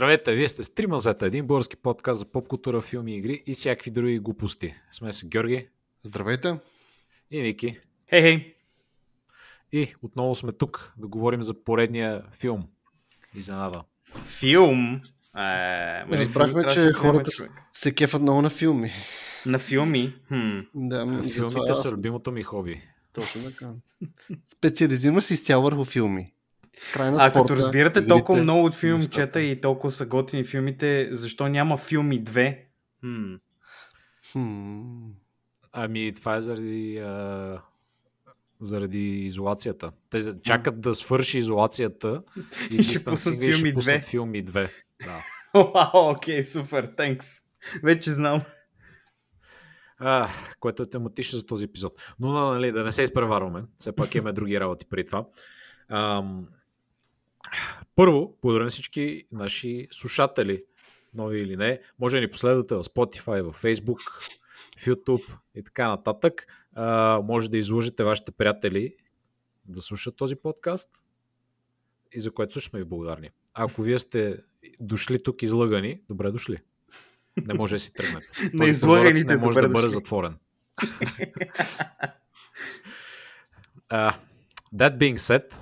Здравейте, вие сте Стрима Зета, един български подкаст за поп култура, филми, игри и всякакви други глупости. Сме с Георги Здравейте. и Ники. Хей, хей! И отново сме тук да говорим за поредния филм. Изненада. Филм. Е, Разбрахме, филм че да хората с- човек. се кефат много на филми. На филми? Хм. Да, Филмите аз- са любимото ми хоби. Точно така. Специализирам се изцяло върху филми. Край на А спорта, като разбирате игрите, толкова много от филмчета нещата. и толкова са готини филмите, защо няма филми 2? Хм. Хм. Ами, това е заради, а, заради изолацията. Те чакат да свърши изолацията и, И ще пуснат и ще филми пуснат две. филми 2. Да. Вау, окей, супер, тhanks. Вече знам. А, което е тематично за този епизод. Но нали, да не се изпреварваме. Все пак имаме други работи преди това. Ам, първо, благодаря на всички наши слушатели, нови или не. Може да ни последвате в Spotify, в Facebook, в YouTube и така нататък. А, може да изложите вашите приятели да слушат този подкаст и за което също сме ви благодарни. А ако вие сте дошли тук излъгани, добре дошли. Не може да си тръгнете. Този излъганите не може да бъде дошли. затворен. uh, that being said,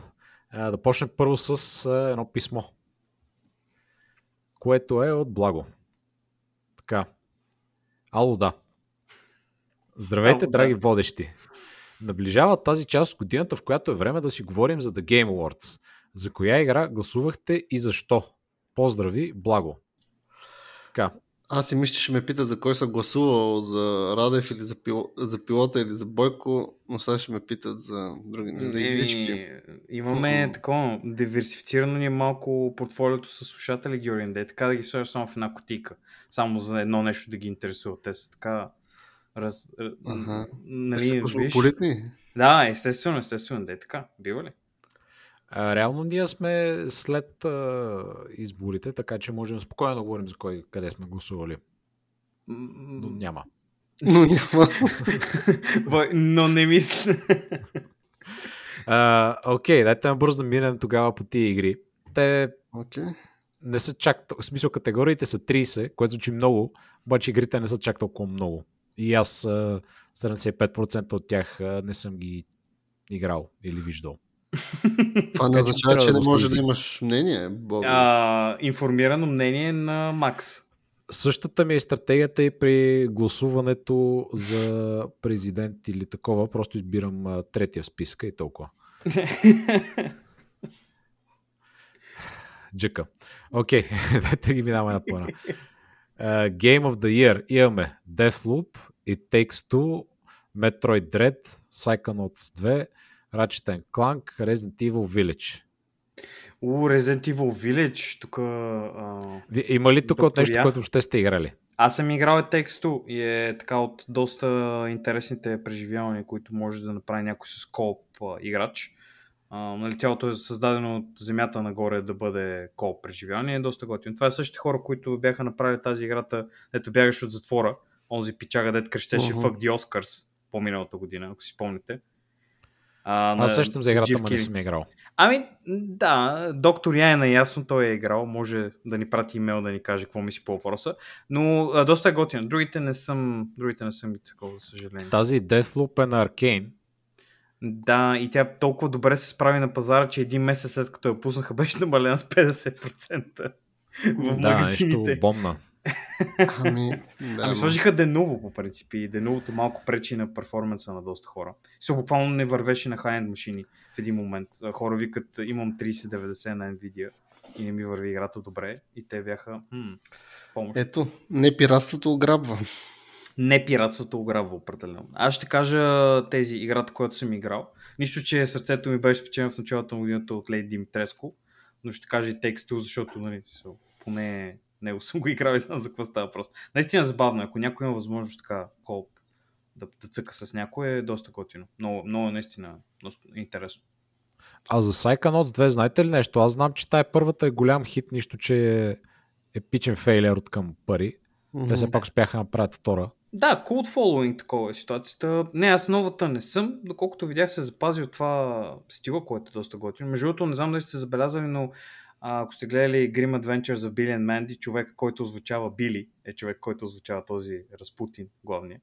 да почнем първо с едно писмо, което е от Благо. Така. Ало, да. Здравейте, Ало, да. драги водещи. Наближава тази част от годината, в която е време да си говорим за The Game Awards. За коя игра гласувахте и защо? Поздрави, Благо. Така, Аз си мисля, че ще ме питат за кой съм гласувал, за Радев или за, пил... за пилота или за Бойко, но сега ще ме питат за други, не за иглички. Имаме такова диверсифицирано ни е малко портфолиото с слушатели, Георгин, да е така да ги сложиш само в една котика. Само за едно нещо да ги интересува. Те са така... Раз, раз, Аха. Те нали, са космополитни. Да, естествено, естествено, да е така. Бива ли? А, реално ние сме след а, изборите, така че можем спокойно да говорим за кой къде сме гласували. Но няма. Но няма. Но не мисля. Окей, дайте бързо да минем тогава по тия игри. Те Окей. не са чак... В смисъл категориите са 30, което звучи много, обаче игрите не са чак толкова много. И аз а, 75% от тях не съм ги играл или виждал. Това не че означава, че не може да имаш мнение, Бог. а, информирано мнение на Макс. Същата ми е стратегията и при гласуването за президент или такова. Просто избирам а, третия в списка и толкова. Джъка. Окей, дайте ги минаваме на плана. Uh, Game of the Year имаме Deathloop, It Takes Two, Metroid Dread, Psychonauts 2, Ratchet Clank, Resident Evil Village. У, Resident Evil Village, тук... А... Има ли тук от нещо, Ях? което въобще сте играли? Аз съм играл Two и е така от доста интересните преживявания, които може да направи някой с колп играч. А, нали, тялото е създадено от земята нагоре да бъде колп преживяване е доста готино. Това е същите хора, които бяха направили тази играта, дето бягаш от затвора. Онзи пичага, дето крещеше Мгм. Fuck the Oscars по-миналата година, ако си спомните. А, на- Аз сещам за играта, но не съм играл. Ами, да, доктор Я е наясно, той е играл, може да ни прати имейл да ни каже какво мисли по въпроса, но а, доста е готино. Другите не съм, другите не съм ги цъкал, за съжаление. Тази Deathloop е на Arcane. Да, и тя толкова добре се справи на пазара, че един месец след като я пуснаха беше намалена с 50% в Да, магазините. нещо бомна. Ами, да, Ами сложиха Denuvo по принцип и Denuvo малко пречи на перформанса на доста хора. Се буквално не вървеше на high-end машини в един момент. Хора викат, имам 3090 на Nvidia и не ми върви играта добре и те бяха, хм, помощ. Ето, не пиратството ограбва. Не пиратството ограбва определено. Аз ще кажа тези играта, която съм играл. Нищо, че сърцето ми беше спечелено в началото на годината от Лейд Димитреско, но ще кажа и Takes Two, защото нали, поне него съм го играл и знам за какво става въпрос. Наистина забавно, е. ако някой има възможност така колп да, да цъка с някой, е доста готино. Много, много наистина интересно. А за Psychonauts 2 знаете ли нещо? Аз знам, че тая първата е голям хит, нищо, че е епичен фейлер от към пари. Те все пак успяха да направят втора. Да, cult following такова е ситуацията. Не, аз новата не съм, доколкото видях се запази от това стила, което е доста готино. Между другото, не знам дали сте забелязали, но А, ако сте гледали Grim Adventures of Billy and Mandy, човек, който озвучава Били, е човек, който озвучава този Разпутин, главния.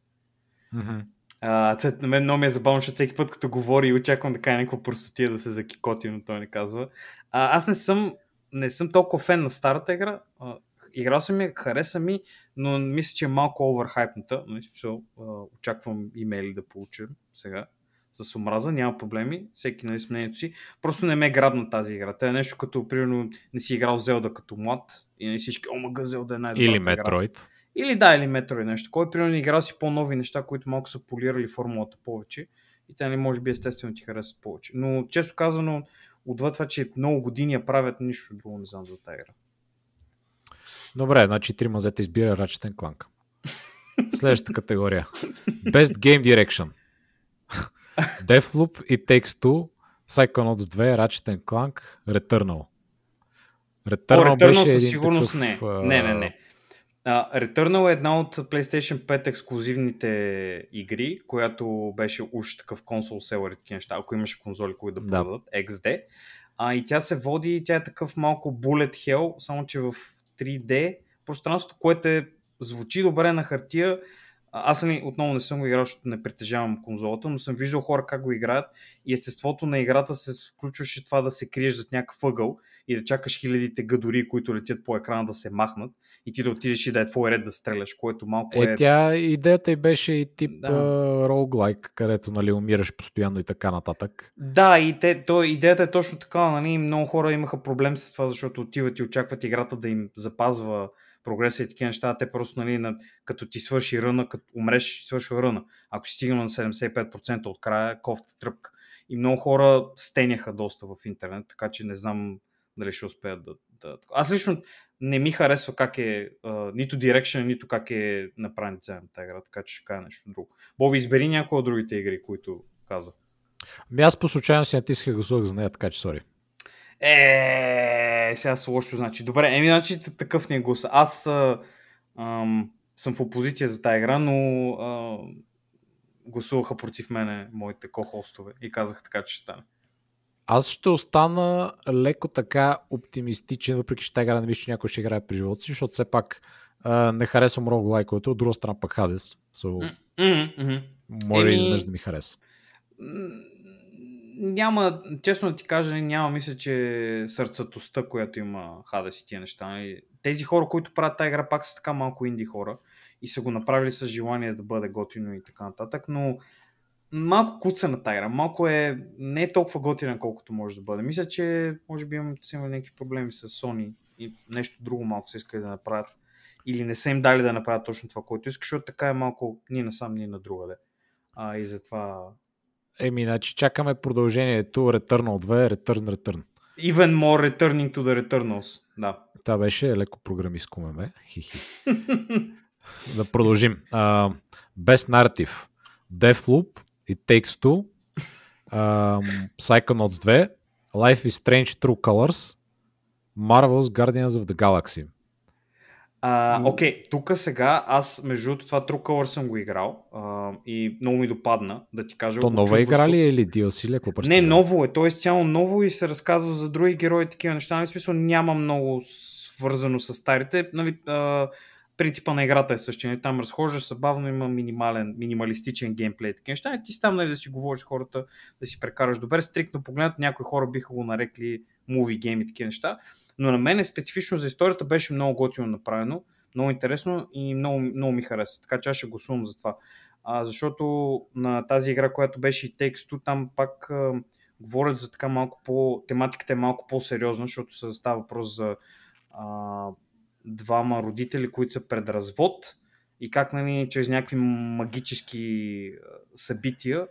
Мгм. А, на мен много ми е забавно, защото всеки път като говори и очаквам да каже някаква простотия да се закикоти, но той не казва. А, аз не съм, не съм толкова фен на старата игра. А, играл съм я, хареса ми, но мисля, че е малко оверхайпната. Нали, а, очаквам имейли да получим сега с омраза, няма проблеми, всеки нали, с мнението си. Просто не ме е грабна тази игра. Тя е нещо като, примерно, не си играл Зелда като млад и не всички, о, мага Зелда е най Или Метроид. или да, или метро или нещо. Кой примерно играл си по-нови неща, които малко са полирали формулата повече и те нали, може би естествено ти харесват повече. Но често казано, отвъд това, че много години я правят, нищо друго не знам за тази игра. Добре, значи три мазета избира Ratchet Clank. Следващата категория. Best Game Direction. Deathloop и Takes Two, Psychonauts 2, Ratchet Clank, Returnal. Returnal, О, Returnal беше със сигурност такъв, не. Не, не, не. А, Returnal е една от PlayStation 5 ексклюзивните игри, която беше уж такъв консол селър и такива неща, ако имаше конзоли, които да Да. продадат, XD. А, и тя се води, тя е такъв малко bullet hell, само че в 3D пространството, което е, звучи добре на хартия. Аз нали, отново не съм го играл, защото не притежавам конзолата, но съм виждал хора как го играят и естеството на играта се включваше това да се криеш зад някакъв ъгъл и да чакаш хилядите гадори, които летят по екрана да се махнат и ти да отидеш и да е твой ред да стреляш, което малко е... Е, тя идеята й беше и тип да. роуглайк, където нали, умираш постоянно и така нататък. Да, и те, то, идеята е точно така, нали, много хора имаха проблем с това, защото отиват и очакват играта да им запазва прогреса и такива неща, те просто, нали, на, като ти свърши ръна, като умреш, свършва ръна. Ако си стигнал на 75% от края, кофта тръпка. И много хора стеняха доста в интернет, така че не знам дали ще успеят да... да... Аз лично не ми харесва как е а, нито Direction, нито как е направен дизайн на тази игра, така че ще кажа нещо друго. Боби, избери някои от другите игри, които каза. Ами аз по случайно си натисках гласувах за нея, така че сори. Е, сега са лошо, значи. Добре, еми, значи такъв ни е гласа. Аз а, ам, съм в опозиция за тази игра, но а, гласуваха против мене моите ко-хостове и казах така, че ще стане. Аз ще остана леко така оптимистичен, въпреки че тази игра не мисля, че някой ще играе при живота си, защото все пак а, не харесвам роглайковете, от друга страна пък Hades. So, Mm-hmm. може Еми- изведнъж да ми хареса. Няма, честно да ти кажа, няма мисля, че сърцатостта, която има Hades и тия неща. нали. Тези хора, които правят тази игра, пак са така малко инди хора и са го направили с желание да бъде готино и така нататък, но малко куца на тази игра. Малко е, не е толкова готина, колкото може да бъде. Мисля, че може би имам, са имали някакви проблеми с Sony и нещо друго малко са искали да направят. Или не са им дали да направят точно това, което искаш, защото така е малко ни насам, ни на другаде. А, и затова Еми, значи чакаме продължението Returnal 2, Return, Return. Even more returning to the Returnals. Да. Това беше леко програмистко меме. Хихи. да продължим. Uh, Best Narrative. Deathloop и Takes Two. Um, Psychonauts 2. Life is Strange True Colors. Marvel's Guardians of the Galaxy. А. Окей, тук сега аз между другото това True Color съм го играл а, и много ми допадна, да ти кажа. То нова игра ли е или DLC ли? Какво Не, ново е. То е цяло ново и се разказва за други герои такива неща. В смисъл няма много свързано с старите. Нали, а, принципа на играта е същия. Нали, Там разхождаш се бавно, има минимален, минималистичен геймплей такива неща. И ти си там нали, да си говориш с хората, да си прекараш добре. Стрикно погледнат, някои хора биха го нарекли муви гейм и такива неща. Но на мен специфично за историята беше много готино направено, много интересно и много, много ми хареса. Така че аз ще гласувам за това. А, защото на тази игра, която беше и Two, там пак а, говорят за така малко по... Тематиката е малко по-сериозна, защото се става въпрос за а, двама родители, които са пред развод и как нали, чрез някакви магически събития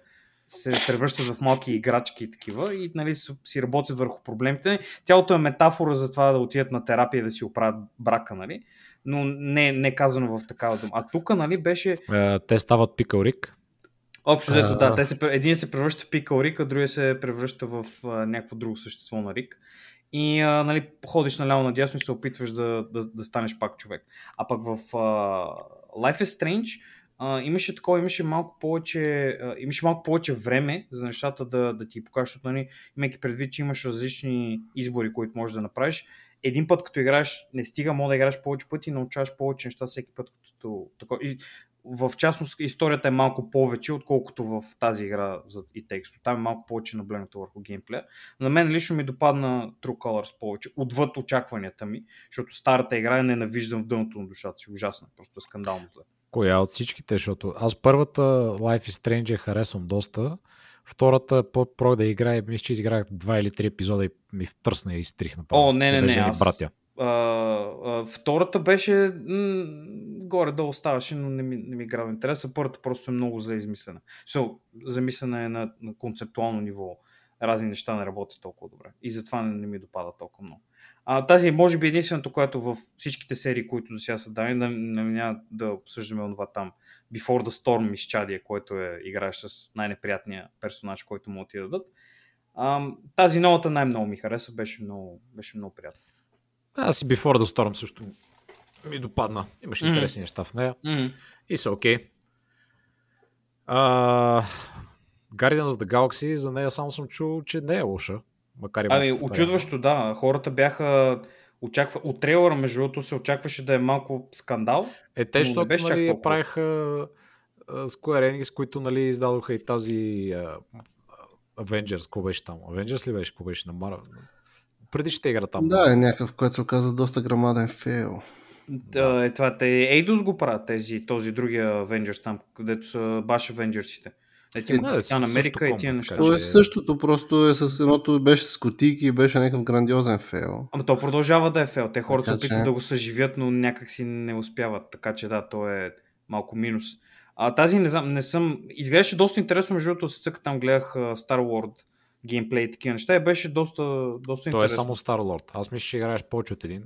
се превръщат в малки играчки и такива и нали, си работят върху проблемите. Цялото е метафора за това да отидат на терапия и да си оправят брака, нали? но не, не е казано в такава дума. А тук нали, беше Uh, те стават Пикъл Рик. Общо взето, да. Те се, един се превръща в пикал Рик, а другия се превръща в а, някакво друго същество на Рик. И а, нали, ходиш наляво надясно и се опитваш да, да, да станеш пак човек. А пък в а, Life is Strange имаше такова, имаше малко повече, а, имаше малко повече време за нещата да, да ти покажат, защото, нали, имайки предвид, че имаш различни избори, които можеш да направиш. Един път, като играеш, не стига, може да играеш повече пъти, научаваш повече неща всеки път. Като, тако, и, в частност, историята е малко повече, отколкото в тази игра за и тексто. Там е малко повече наблегнато върху геймплея. На мен лично ми допадна True Colors повече, отвъд очакванията ми, защото старата игра е ненавиждам в дъното на душата си. Ужасна, просто е скандално зле. Коя от всичките? Защото аз първата Life is Strange харесвам доста. Втората по-про да играе, мисля, че изиграх два или три епизода и ми втръсна и изтрих направо. О, не, не, не, аз- братя. А, а, втората беше м- горе-долу ставаше, но не ми, не ми грава интереса. Първата просто е много за измислена. So, замислена е на, на концептуално ниво. Разни неща не работят толкова добре. И затова не, не ми допада толкова много. А, тази може би единственото, което в всичките серии, които до сега са дали, на, на, няма да обсъждаме онова там. Before the Storm изчадие, което е играеш с най-неприятния персонаж, който му ти дадат. А, тази новата най-много ми хареса, беше много, беше много приятно. Аз и Before the Storm също ми допадна. Имаше Мгм. интересни неща в нея. Mm. И са окей. А, Guardians of the Galaxy, за нея само съм чул, че не е лоша. Макар и Ами, очудващо, да. Хората бяха... Очаква... От трейлера, между другото, се очакваше да е малко скандал. Е, те, защото беше чак нали, толкова. правиха Square Enix, които нали, издадоха и тази Avengers, какво беше там? Avengers ли беше? Какво беше на Marvel? Предишната игра там. Да, е някакъв, който се оказа доста грамаден фейл. Да. Е, това те Eidos го правят тези, този другия Avengers там, където са баш Avengersите. Е, ти Е, Капитан Америка и тия неща. То е същото, просто е с едното беше с котики и беше някакъв грандиозен фейл. Ама то продължава да е фейл. Те хората се Така че- опитват да го съживят, но някак си не успяват. Така че да, то е малко минус. А, тази не знам, не съм... Изглеждаше доста интересно, между другото, с цъка там гледах Star Wars геймплей и такива неща и беше доста, доста е интересно. само Star Lord. Аз мисля, че играеш повече от един.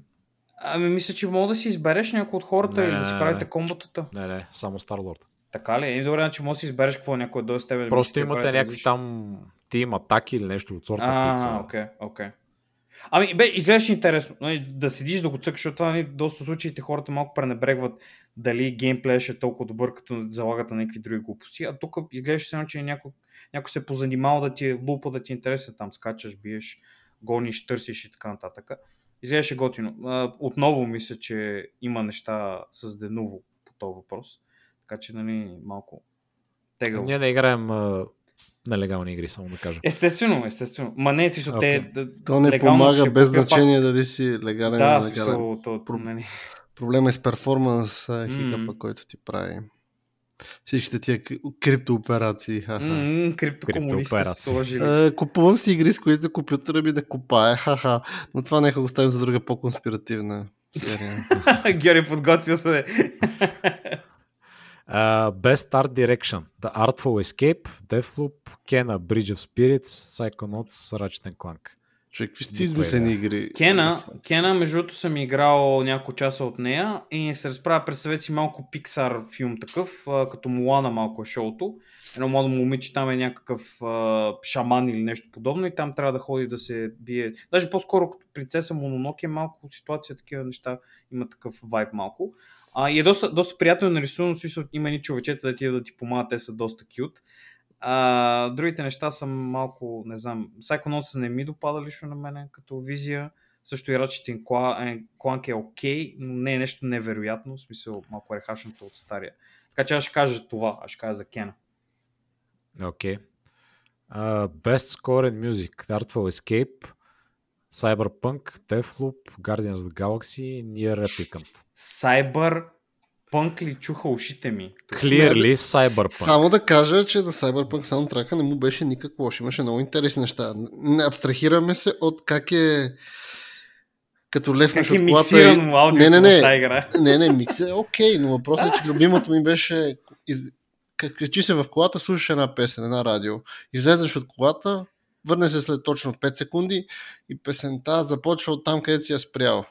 Ами мисля, че мога да си избереш някой от хората Не, или да си правите комботата. Не, не, само Star Lord. Така ли? Е, добре, значи може да си избереш какво някой дойде с теб. да Просто имате някакви там тим атаки или нещо от сорта, са... А, окей, окей. Ами, бе, изглеждаше интересно. нали, Да седиш да го цъкаш, защото това нали, доста случаите хората малко пренебрегват дали геймплея ще е толкова добър, като залагат на някакви други глупости. А тук изглеждаше се, че някой, някой се е позанимал да ти е лупа, да ти е интересен. Там скачаш, биеш, гониш, търсиш и така нататък. Изглеждаше готино. Отново мисля, че има неща с Денуво по този въпрос. Така че, нали, малко тегаво. Ние не играем а, нелегални игри, само да кажа. Естествено, естествено. Ма не, си Окей. те... да- То не помага ще без купя пак. значение дали си легален Да, или смисъл, то, Про- нали. Проблема е с перформанс, а, хикъпа, М. който ти прави. Всичките тия кри- криптооперации. М, Криптокомунисти са Криптооперации. сложили. Е, купувам си игри, с които компютъра ми да копае. Ха-ха. Но това нека го ставим за друга по-конспиративна серия. Георги подготвил се. Uh, Best Art Direction. The Artful Escape, Deathloop, Kena, Bridge of Spirits, Psychonauts, Ratchet Clank. Човек, какви сте измислени игри? Кена, Кена, между другото съм играл няколко часа от нея и се разправя представете си малко Pixar филм такъв, като Мулана малко е шоуто. Едно младо момиче там е някакъв а, шаман или нещо подобно и там трябва да ходи да се бие. Даже по-скоро като принцеса Мононоки е малко ситуация, такива неща, има такъв вайб малко. А, и е доста, доста приятно нарисувано, в смисъл има ни човечета да ти да ти помагат, те са доста кют. А, другите неща са малко, не знам, Psychonauts не ми допада лично на мене като визия. Също и Ratchet Clank Clank е окей, но не е нещо невероятно, в смисъл малко е рехашното от стария. Така че аз ще кажа това, аз ще кажа за Кена. Окей. Okay. Uh, Best Score in Music, Artful Escape, Cyberpunk, Deathloop, Guardians of the Galaxy, Nier Replicant. Cyber Пънк ли чуха ушите ми? Clearly Cyberpunk. Само да кажа, че за Cyberpunk саундтрака не му беше никак лош. Имаше много интересни неща. Не абстрахираме се от как е като левнеш Как е от колата. миксирано аудиото Не, не, не. в тази игра? Не, не, микс е окей, но въпросът е, че любимото ми беше из... качи се в колата, слушаш една песен, една радио, излезеш от колата, върне се след точно 5 секунди и песента започва от там, където си я спрял.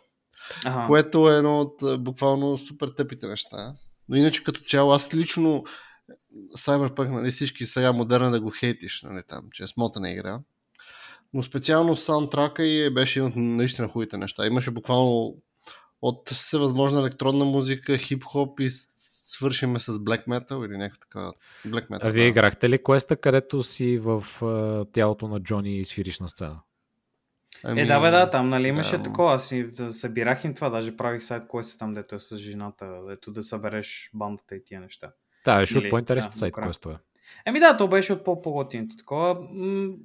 Ага. Което е едно от буквално супер тъпите неща. Но иначе като цяло аз лично Cyberpunk, нали, всички сега модерно да го хейтиш, нали, там, че е смотана игра. Но специално саундтрака и е- беше един от наистина хубавите неща. Имаше буквално от всевъзможна електронна музика, хип-хоп и с- свършим с Black Metal или някаква така. Black Metal. А вие да. играхте ли квеста, където си в а, тялото на Джони и свириш на сцена? Ами, Е, да, бе, да, там нали имаше да. такова. Аз си да събирах им това, даже правих сайт квест там, дето е с жената, дето да събереш бандата и тия неща. Да, беше от по-интересните да, сайт квестове. Еми да, то беше от по-поготиното такова.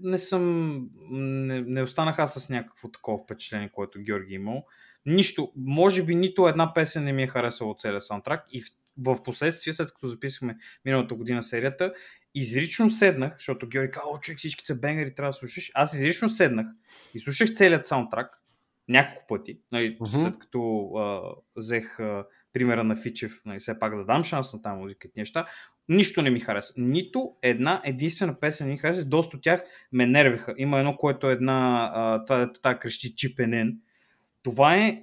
Не съм... Не, не останах аз с някакво такова впечатление, което Георги е имал. Нищо, може би нито една песен не ми е харесала от целия саундтрак и в, в последствие, след като записахме миналата година серията, изрично седнах, защото Георги каза, о, човек, всички са бенгери, трябва да слушаш. Аз изрично седнах и слушах целият саундтрак няколко пъти, нали, Мгм. след като а, взех а, примера на Фичев, нали, все пак да дам шанс на тази музика и неща, нищо не ми хареса. Нито една единствена песен не ми хареса. Доста от тях ме нервиха. Има едно, което е една... А, това, това крещи чипенен. Това е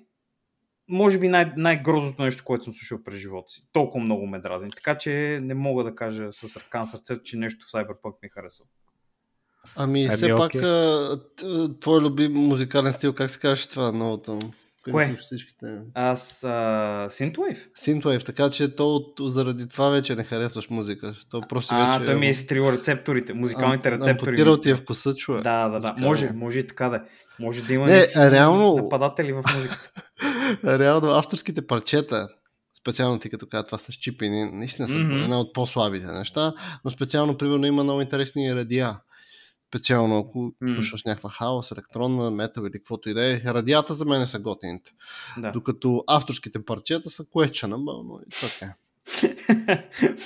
може би най- най-грозното нещо, което съм слушал през живота си. Толкова много ме дразни. Така че не мога да кажа с ръка на сърцето, че нещо в Cyberpunk ми е харесало. Ами, Ами, все пак, твой любим музикален стил, как се казваш това новото? Кое? Всичките. Аз... А, Synthwave? Synthwave, така че то заради това вече не харесваш музика. То просто А, вече... той ми е стрил рецепторите, музикалните Ам- рецептори. ампутирал ти е вкуса, човек. Да, да, да. Може, може и така да е. Може да има Не, реално- нападатели в музиката. Реално авторските парчета, специално ти като каза това с чипини, наистина са Мгм. една от по-слабите неща, но специално, примерно, има много интересни радиа. Специално, ако слушаш някаква хаос, електронна, метал или каквото и да е, радията за мен са готините. Да. Докато авторските парчета са questionable, но и така.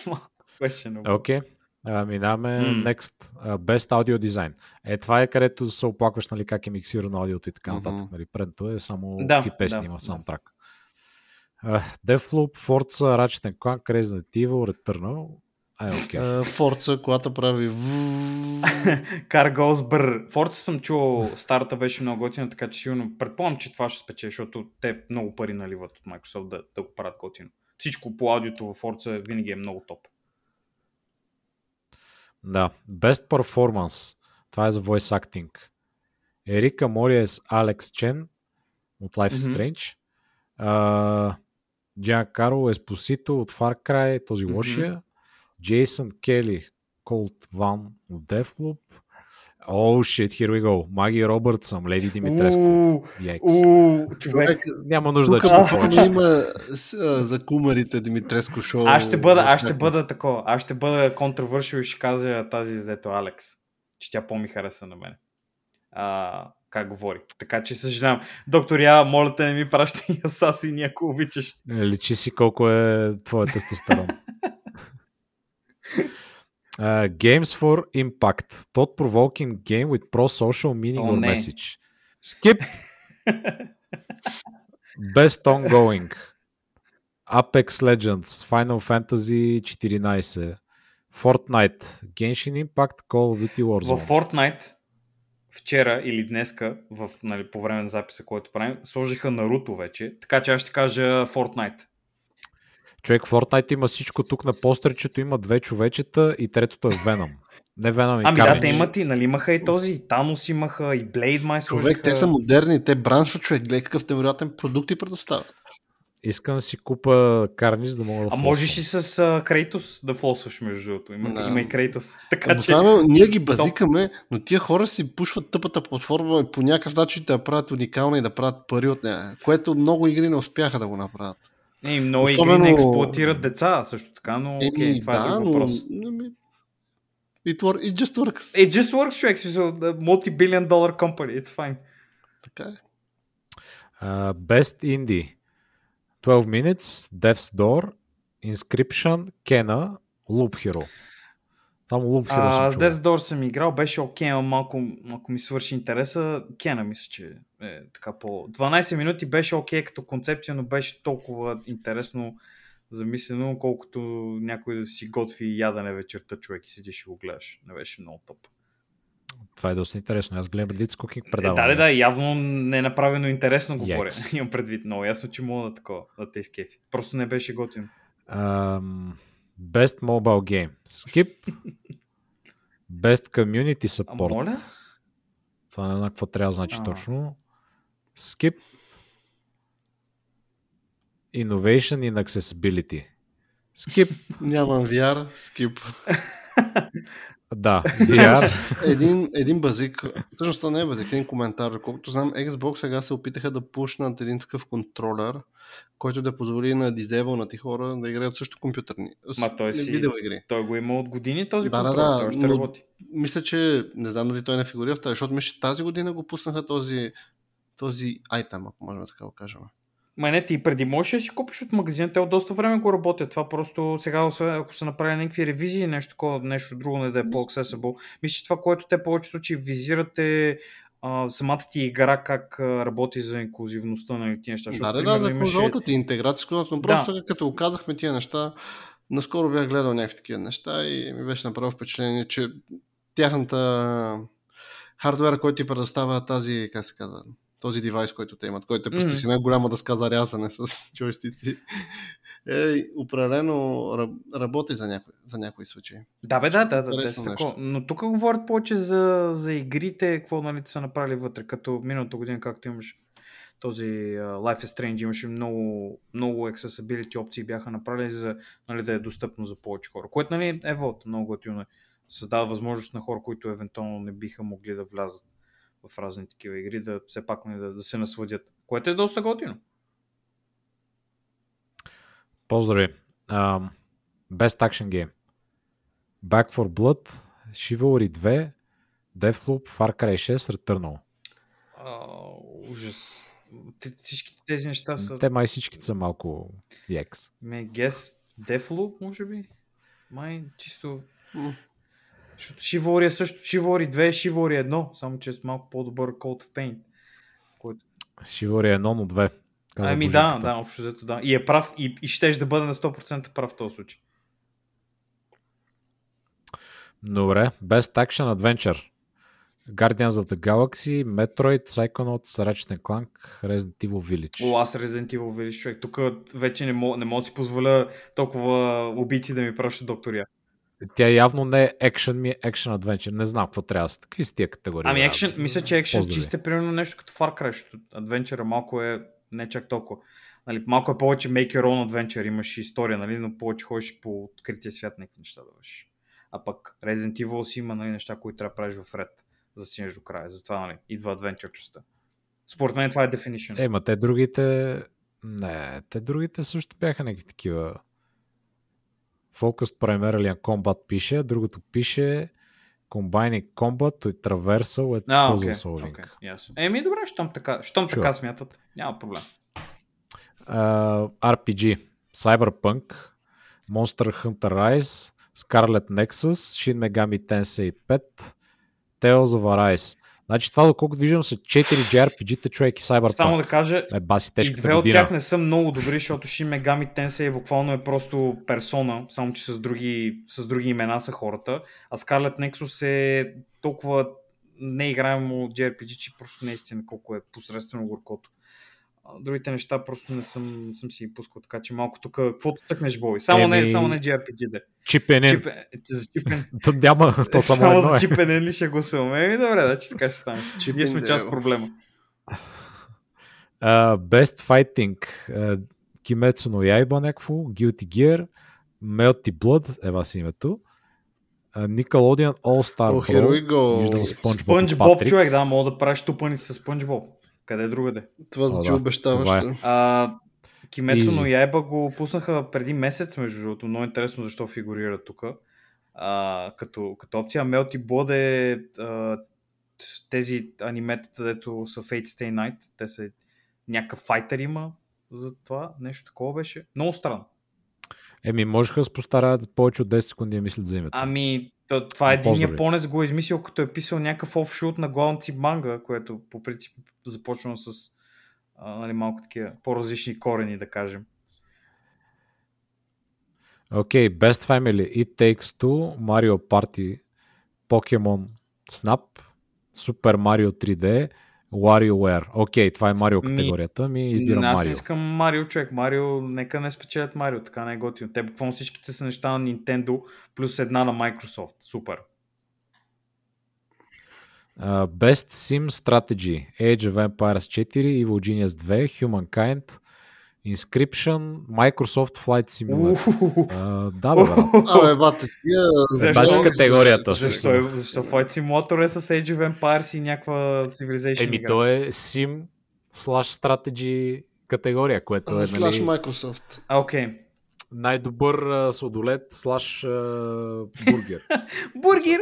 Малко Беше много. Окей. А, минаваме next. Uh, best Audio Design. Е, това е където се оплакваш, нали, как е миксирано аудиото и така нататък. Мгм. Нали, предното е само Да, песни да, има в да. саундтрак. Uh, Deathloop, Forza, Ratchet Clank, Resident Evil, Returnal. Форца, колата прави. Car Goes Brr. Forza съм чувал, старата беше много готина, така че сигурно предполагам, че това ще спече, защото те много пари наливат от Microsoft да, да го правят готино. Всичко по аудиото в Forza винаги е много топ. Да. Best Performance. Това е за voice acting. Ерика Мория с Алекс Чен от Life is. Strange. Uh, Джан Карл Еспосито от Far Cry, този Мгм. лошия. Джейсън Кели, Колт Ван от Deathloop. Oh shit, here we go. Маги Робъртсън, Леди Димитреско. Човек. Няма нужда да тук чета ако повече. има а, за кумарите Димитреско шоу. Аз ще бъда, аз ще бъда такова. Аз ще бъда контравършил и ще кажа тази издето Алекс. Че тя по-ми хареса на мен. А, как говори. Така че съжалявам. Доктор Я, моля те не ми пращай асасини, ако обичаш. Личи си колко е твоя тестостерон. Uh, games for Impact. Thought-provoking game with pro-social meaning О, or не. message. Skip. Best ongoing. Apex Legends. Final Fantasy 14. Fortnite. Genshin Impact. Call of Duty В Warzone. Fortnite вчера или днеска, в, нали, по време на записа, който правим, сложиха Наруто вече. Така че аз ще кажа Fortnite. Човек, Fortnite има всичко тук на постерчето. Има две човечета и третото е Venom. Не Venom и Ами да, Carnage. те имат и, нали, имаха и този, и Танос имаха, и Blade май сложиха. Човек, те са модерни, те браншва човек, гледай какъв невероятен продукт ти предоставят. Искам да си купа карниш, за да мога да А можеш и с uh, Крейтос да флосваш между другото. Има, Да. има и Крейтос. Така че... Буквално ние ги базикаме, но тия хора си пушват тъпата платформа и по някакъв начин да я правят уникална и да правят пари от нея, което много игри не успяха да го направят. Не, и много Особено- игри не експлуатират деца също така, но Еми, това е да, друг но... въпрос. ами, It, work, it just works. It just works, човек, multi-billion dollar company, it's fine. Така е. Uh, best Indie. 12 Minutes, Death's Door, Inscription, Kena, Loop Hero. Само Loop Hero А, съм. Death's Door съм играл, беше окей, но малко, малко ми свърши интереса. Кена мисля, че е така по... 12 минути беше окей като концепция, но беше толкова интересно замислено, колкото някой да си готви ядене вечерта човек и седиш и го гледаш. Не беше много топ. Това е доста интересно. Аз гледам Blitz Cooking предаване. да, да, да, явно не е направено интересно, говоря. Имам предвид много ясно, че мога да такова, да те изкефи. Просто не беше готин. Um, best Mobile Game. Skip. Best Community А, Support. моля? Това не знам какво трябва да значи А. точно. Skip. Innovation in Accessibility. Скип. Нямам VR, скип. Да, VR. един, един базик, всъщност това не е базик, един коментар. Колкото знам, Xbox сега се опитаха да пушнат един такъв контролер, който да позволи на дизейбълнати хора да играят също компютърни. Ма той си- Видеоигри. Той го има от години този Да, да, контрол, да, той още но- работи. Мисля, че не знам дали той не фигурира в тази, защото мисля, тази година го пуснаха този, този айтем, ако можем така го кажем. Ма не, ти преди можеш да си купиш от магазина, те от доста време го работят. Това просто сега, ако са направили някакви ревизии, нещо такова, нещо друго не да е по-accessible. Мисля, че това, което те повече случаи визират е а, самата ти игра как а, работи за инклюзивността на тези неща. Да, да, да, за конзолата ти интеграция, но просто Да. като го казахме тия неща, наскоро бях гледал някакви такива неща и ми беше направо впечатление, че тяхната хардвера, който ти предоставя тази, как се казва, този девайс, който те имат, който е Мгм. си една голяма дъска за рязане с джойстици, е определено раб- работи за някои, за някои случаи. Да, бе, да, да, да. Да тако. Но тук говорят повече за, за игрите, какво нали, са направили вътре, като миналата година, както имаш този Life is Strange, имаше много, много accessibility опции бяха направили за нали, да е достъпно за повече хора. Което нали, е вот, много готино е. Създава възможност на хора, които евентуално не биха могли да влязат в разни такива игри, да все пак нали, да, да се насладят. Което е доста готино. Поздрави. Um, best Action Game. Back for Blood, Chivalry 2, Deathloop, Far Cry 6, Returnal. А, ужас. Те- Всичките тези неща са... Те май всичките са малко EX. Ме guess Deathloop, може би? Май, чисто... Защото Chivalry е също. Chivalry 2 е Chivalry 1, само че е малко по-добър Code of Pain. Който... Chivalry 1, но 2. Каза Ами да, да, общо взето да. И е прав, и, и щеш да бъде на 100% прав в този случай. Добре. Best Action Adventure. Guardians of the Galaxy, Metroid, Psychonauts, Ratchet Clank, Resident Evil Village. О, аз Resident Evil видиш човек. Тук вече не мога, не мога да си позволя толкова убийци да ми пращат доктория. Тя явно не е екшен, ми е екшен адвенчър. Не знам какво трябва да са. Какви са тия категории? Ами екшен, мисля, че екшен Поздрави. чисто е примерно нещо като Far Cry, Adventure малко е не чак толкова. Нали, малко е повече make your own adventure, имаш история, нали, но повече ходиш по открития свят някакви неща да вършиш. А пък Resident Evil си има нали, неща, които трябва да правиш в ред, за да стигнеш до края. Затова нали, идва adventure частта. Според мен това е definition. Е, ма те другите... Не, те другите също бяха някакви такива. Focus Primarily on Combat пише, другото пише Combining Combat и Traversal е А, Puzzle окей, Solving. ясно. Еми добре, щом така, щом Sure. така смятат, няма проблем. Uh, RPG, Cyberpunk, Monster Hunter Rise, Scarlet Nexus, Shin Megami Tensei 5, Tales of Arise. Значи това, доколкото виждам, са 4 JRPG-та човек и Cyberpunk. Само да кажа, Е, баси И две от тях не са много добри, защото Shin Megami Tensei буквално е просто персона, само че с други, с други имена са хората, а Scarlet Nexus е толкова неиграемо JRPG, че просто наистина колко е посредствено горкото. Другите неща просто не съм, не съм си ги пускал, така че малко тук, каквото тъкнеш бой. Само, не, Еми, само не JRPG да. Чипен Чип, е- за чипен, То няма, то само само едно за е. чипен ли ще гласуваме? Еми добре, да, че така ще стане. Чип Ние сме част от проблема. Uh, Best Fighting, uh, Kimetsu no Yaiba някакво, Guilty Gear, Melty Blood, ева си името, uh, Nickelodeon All Star Oh, here we go. Спънч Боб, човек, да, мога да правиш тупаници с Боб. Къде другаде? Това звучи да. обещаващо. Това А, Кимецо Easy. но Яйба го пуснаха преди месец, между другото. Много интересно защо фигурира тук. А, като, като опция Melty Blood е а, тези аниметата, дето са Fate Stay Night. Те са някакъв файтер има за това. Нещо такова беше. Много странно. Еми, можеха да се постараят повече от 10 секунди да мислят за името. Ами, то, това е един японец го е измислил, като е писал някакъв офшут на си манга, което по принцип започва с а, нали, малко такива по-различни корени, да кажем. Окей, okay, Best Family, It Takes Two, Mario Party, Pokemon Snap, Super Mario 3D, WarioWare. Окей, okay, това е Марио категорията. Ми избирам Аз Марио. искам Марио, човек. Марио, нека не спечелят Марио, така не е готино. Те буквално всичките са неща на Nintendo, плюс една на Microsoft. Супер. Uh, Best Sim Strategy, Age of Empires 4, Evil Genius 2, Humankind, Inscription, Microsoft Flight Simulator. А, да, бе, брат. Абе, бате, тия... Защо? Бас категорията. Защо, е- защо Flight Simulator е с Age of Empires и някаква Civilization Еми, игра? то е Sim slash Strategy категория, което е Слаш нали, Microsoft. А, окей. най-добър а, сладолет слаш а, бургер. Бургер!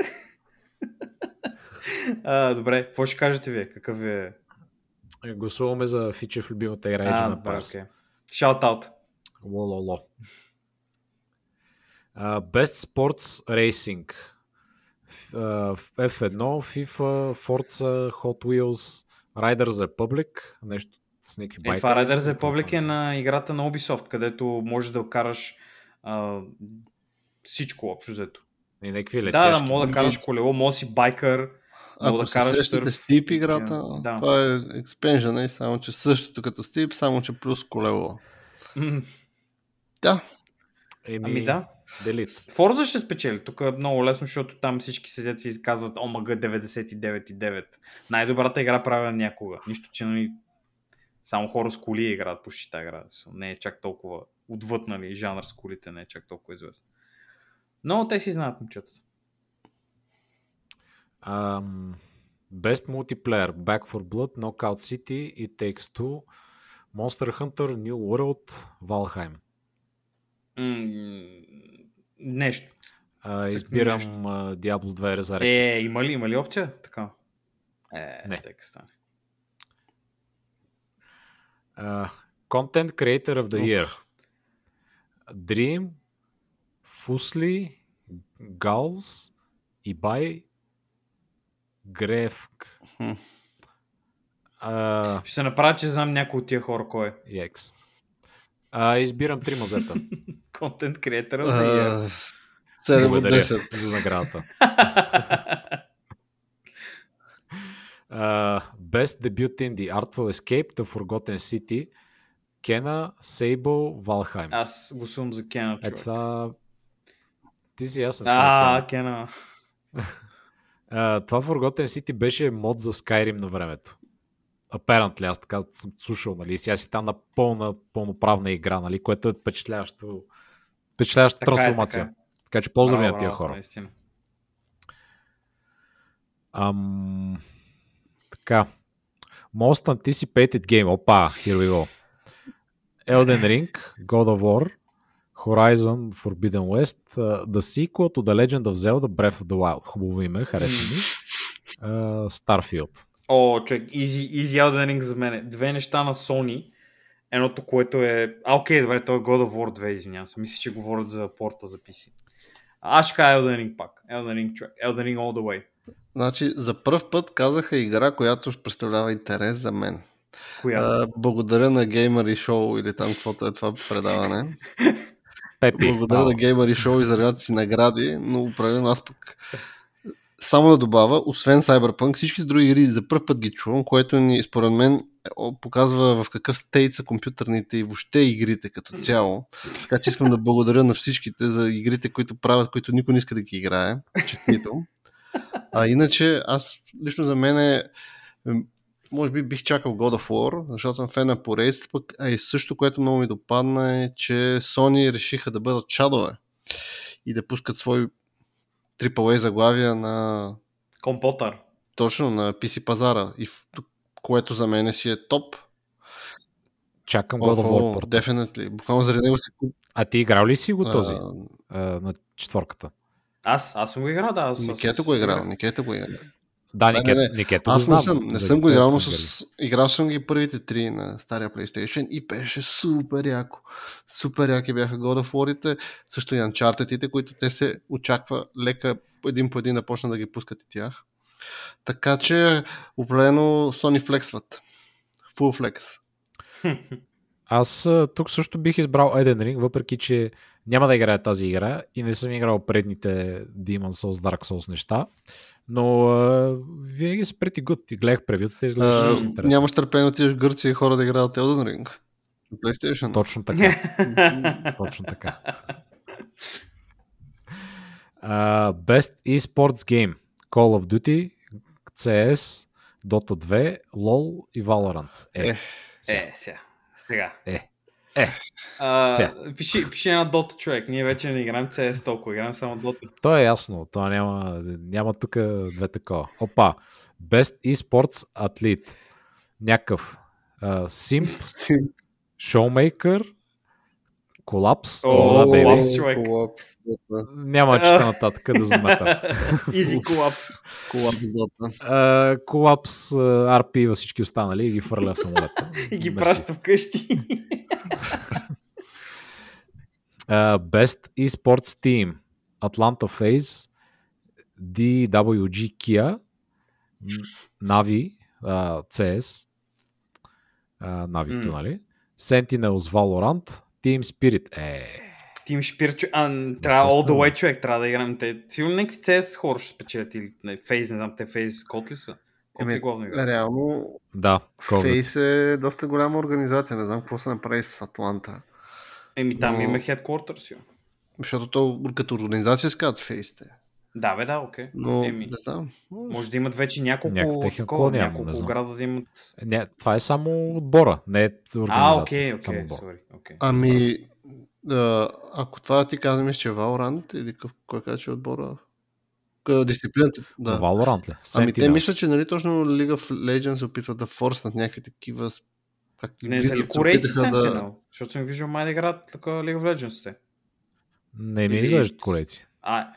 а, добре, какво ще кажете вие? Какъв е... Гласуваме за фичи в любимата игра Age of Empires. окей. Shout out. Лололо. Uh, Best Sports Racing. Uh, F1, FIFA, Forza, Hot Wheels, Riders Republic, нещо с някакви Е, байка. това Riders Republic е на играта на Ubisoft, където можеш да караш а, всичко общо взето. И някакви Да, да, летящи. мога да караш колело, може да си байкър, Ако да се караш срещате сърф. с играта, Да. това е експенжен, е, само че същото като Steep, само че плюс колело. М, Да, Еми, Ами да. Delete. Форза ще спечели. Тук е много лесно, защото там всички седят и изказват ОМГ 99,9. Най-добрата игра правя някога. Нищо, че нали, само хора с коли играят почти тази игра. Не е чак толкова отвъд, нали, жанр с колите не е чак толкова известен. Но те си знаят момчетата. Um, Best Multiplayer, Back for Blood, Knockout City и Takes Two, Monster Hunter, New World, Valheim. М- нещо. Uh, нещо. избирам uh, Diablo 2 Resurrected. Е, има ли, има ли опция? Така. Е, Не. Тека стане. Uh, content Creator of the Уф. Year. Dream, Fusli, Gauls, Ibai, Хм. Uh, Ще се направя, че знам някой от тия хора кой е. Екс. Uh, избирам три мазета. Контент креатор of the year. а, 7 от Благодаря 10. за наградата. Uh, best debut indie Artful Escape, The Forgotten City, Кена, Сейбъл, Валхайм. Аз гласувам за Кена, Е, човек. това... Ти си аз с А. Кена. Това Forgotten City беше мод за Skyrim на времето. Apparently, аз така съм слушал, нали, сега си стана пълна, пълноправна игра, нали, което е впечатляващо, впечатляваща Така е, трансформация. така е. Така че поздрави на тия хора. наистина. Ам, така. Most anticipated game. Опа, here we go. Elden Ring, God of War, Horizon Forbidden West, uh, The Sequel to The Legend of Zelda Breath of the Wild. Хубаво име, харесва ми. Uh, Starfield. О, човек, Easy, Easy Elden Ring за мен. Две неща на Sony. Едното, което е... А, окей, добре, то е God of War 2, извинявам се. Мисля, че говорят за порта за PC. Аз ще кажа Elden Ring пак. Elden Ring, човек. Elden Ring all the way. Значи, за първ път казаха игра, която представлява интерес за мен. Коя? А, благодаря на Gamer и Show или там каквото е това предаване. Пепи. Благодаря на Gamer и Show и заради си награди, но определено аз пък само да добавя, освен Cyberpunk, всички други игри за първ път ги чувам, което ни, според мен, показва в какъв стейт са компютърните и въобще игрите като цяло. Така че искам да благодаря на всичките за игрите, които правят, които никой не иска да ги играе. Четнито. А иначе, аз лично за мен е, може би бих чакал God of War, защото съм фен на поредицата, пък а и също, което много ми допадна е, че Sony решиха да бъдат чадове и да пускат свои AAA заглавия на Компотър. точно на PC пазара, и в, което за мен си е топ. Чакам God of War. Порта. definitely. Буквално заради него си А ти играл ли си го този? а, а, на четворката. Аз, аз съм го играл, да. Аз, Никето аз- го е играл, Никето го е играл. Да, Не, Никет, не, не. Никето го Аз не съм, не съм го играл, но с... играл съм ги първите три на стария PlayStation и беше супер яко. Супер яки бяха God of War-ите, също и Uncharted-ите, които те се очаква лека един по един да почнат да ги пускат и тях. Така че определено Sony флексват. Full flex. Аз тук също бих избрал Elden Ring, въпреки че няма да играя тази игра и не съм играл предните Demon Souls, Dark Souls неща, но а, винаги са прети гуд и гледах превютата и изглеждаше А, доста интересно. нямаш търпение да отидеш в Гърция и хора да играят Elden Ring. На PlayStation. Точно така. Точно така. Uh, best eSports Game Call of Duty, CS, Dota 2, LOL и Valorant. Е, Е. сега. Е, сега. Сега. Е. Е, А, сега. пиши, пиши една Dota човек. Ние вече не играем CS толкова, играем само Dota. То е ясно. Това няма, няма тук две такова. Опа. Best eSports атлет. Някакъв. Uh, Simp, О, да, бейби. Collapse. човек. Колапс, дота. Няма да чета нататък да замета. Easy collapse. Колапс, дота. Uh, uh, RP и всички останали и ги фърля в самолета. И ги Мерси. праща вкъщи. Uh, Best eSports Team. Atlanta FaZe, DWG Kia, Navi, uh, CS, uh, Navi, М. нали? Sentinels Valorant, Team Spirit. Е, Шпир, чу... а, трябва all the way човек, трябва да играем. Те, сигурно някакви CS хора ще спечелят или не, не знам, те Фейз код ли са? Код Еми, главно играят? Реално, да. Фейс е доста голяма организация. Не знам какво се направи с Атланта. Еми там но- има headquarter си. Защото то като организация се казват Фейсте. Да, бе, да, окей. Но Еми, не знам. може да имат вече няколко, Някакъв техен такова, няколко не знам. града да имат... Не, това е само отбора, не е организация. А, окей, само окей, отбор. сори, окей. Ами, а, ако това ти казвам, че е Valorant или къв, кой каза, че е отбора? Дисциплината. Да. Да. Valorant ли? Ами те Sentinels. мислят, че нали точно League of Legends опитват да форснат някакви такива как Не са ли корейци Sentinel? Защото съм виждал май да играят така League of Legends те. Не ми Или- изглеждат корейци. А,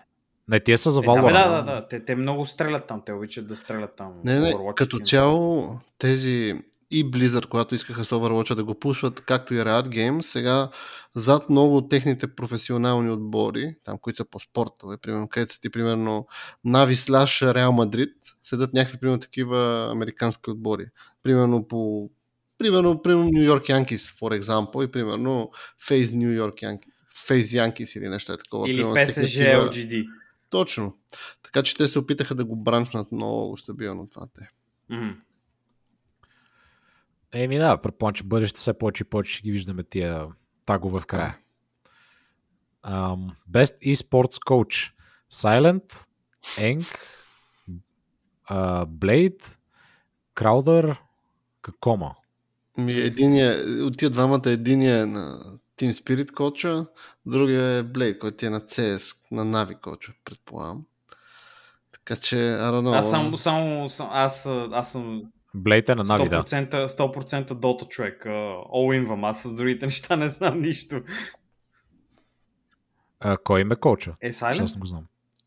Не, тия са за е, да, бе, Valorant. да, да, да. Те, те много стрелят там, те обичат да стрелят там. Не, не, Overwatch като цяло тези и Blizzard, когато искаха с Overwatch да го пушват, както и Riot Games, сега зад много от техните професионални отбори, там, които са по спортове, примерно, където са ти, примерно, Нави слаш Реал Мадрид, седат някакви, примерно, такива американски отбори. Примерно по Примерно, примерно Нью Йорк Янкис, for example, и примерно Фейз Нью Йорк Янкис. Фейз Янкис или нещо е такова. Или PSG такива- LGD. Точно. Така че те се опитаха да го бранчнат много стабилно това те. Мгм. Еми да, предполагам, че бъдеще все повече и повече ще ги виждаме тия тагове в края. Um, best eSports Coach Silent, Eng, uh, Blade, Crowder, Какома. Ми, единия, от тия двамата единия е на Team Spirit коча, другия е Blade, който е на CS, на Navi коча, предполагам. Така че, I don't know. Аз само, сам, аз, а, аз съм Blade е на Нави, да. 100%, 100% Dota човек. All инвам, аз с другите неща не знам нищо. А, кой им е коуча? Е, Silent? Аз го знам.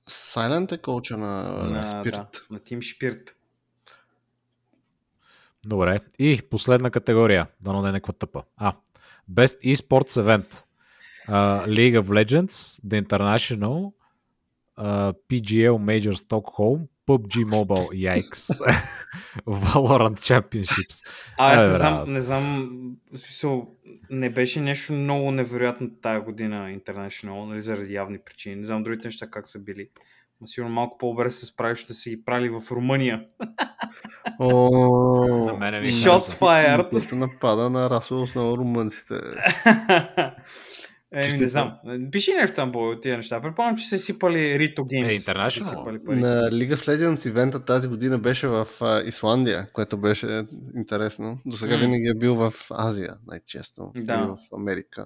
Silent е коча на, на На, Spirit. да, на Team Spirit. Добре. И последна категория. Да не е някаква тъпа. А. Best eSports Event. Uh, League of Legends, The International, uh, PGL Major Stockholm, PUBG Mobile, yikes. Valorant Championships. А, аз не знам, не знам, смисъл, не беше нещо много невероятно тая година International, нали, заради явни причини. Не знам другите неща как са били. Но сигурно малко по-добре се справи, ще си ги правили в Румъния. О, На мене ми Shots fired. Който напада на расово основа румънците. Еми, Честито. не знам. Пиши нещо там по тия неща. Предполагам, че се сипали Rito Games. Е, International. Се сипали пари. На League of Legends ивента тази година беше в Исландия, което беше интересно. До сега М. винаги е бил в Азия, най-често. Да. Или в Америка.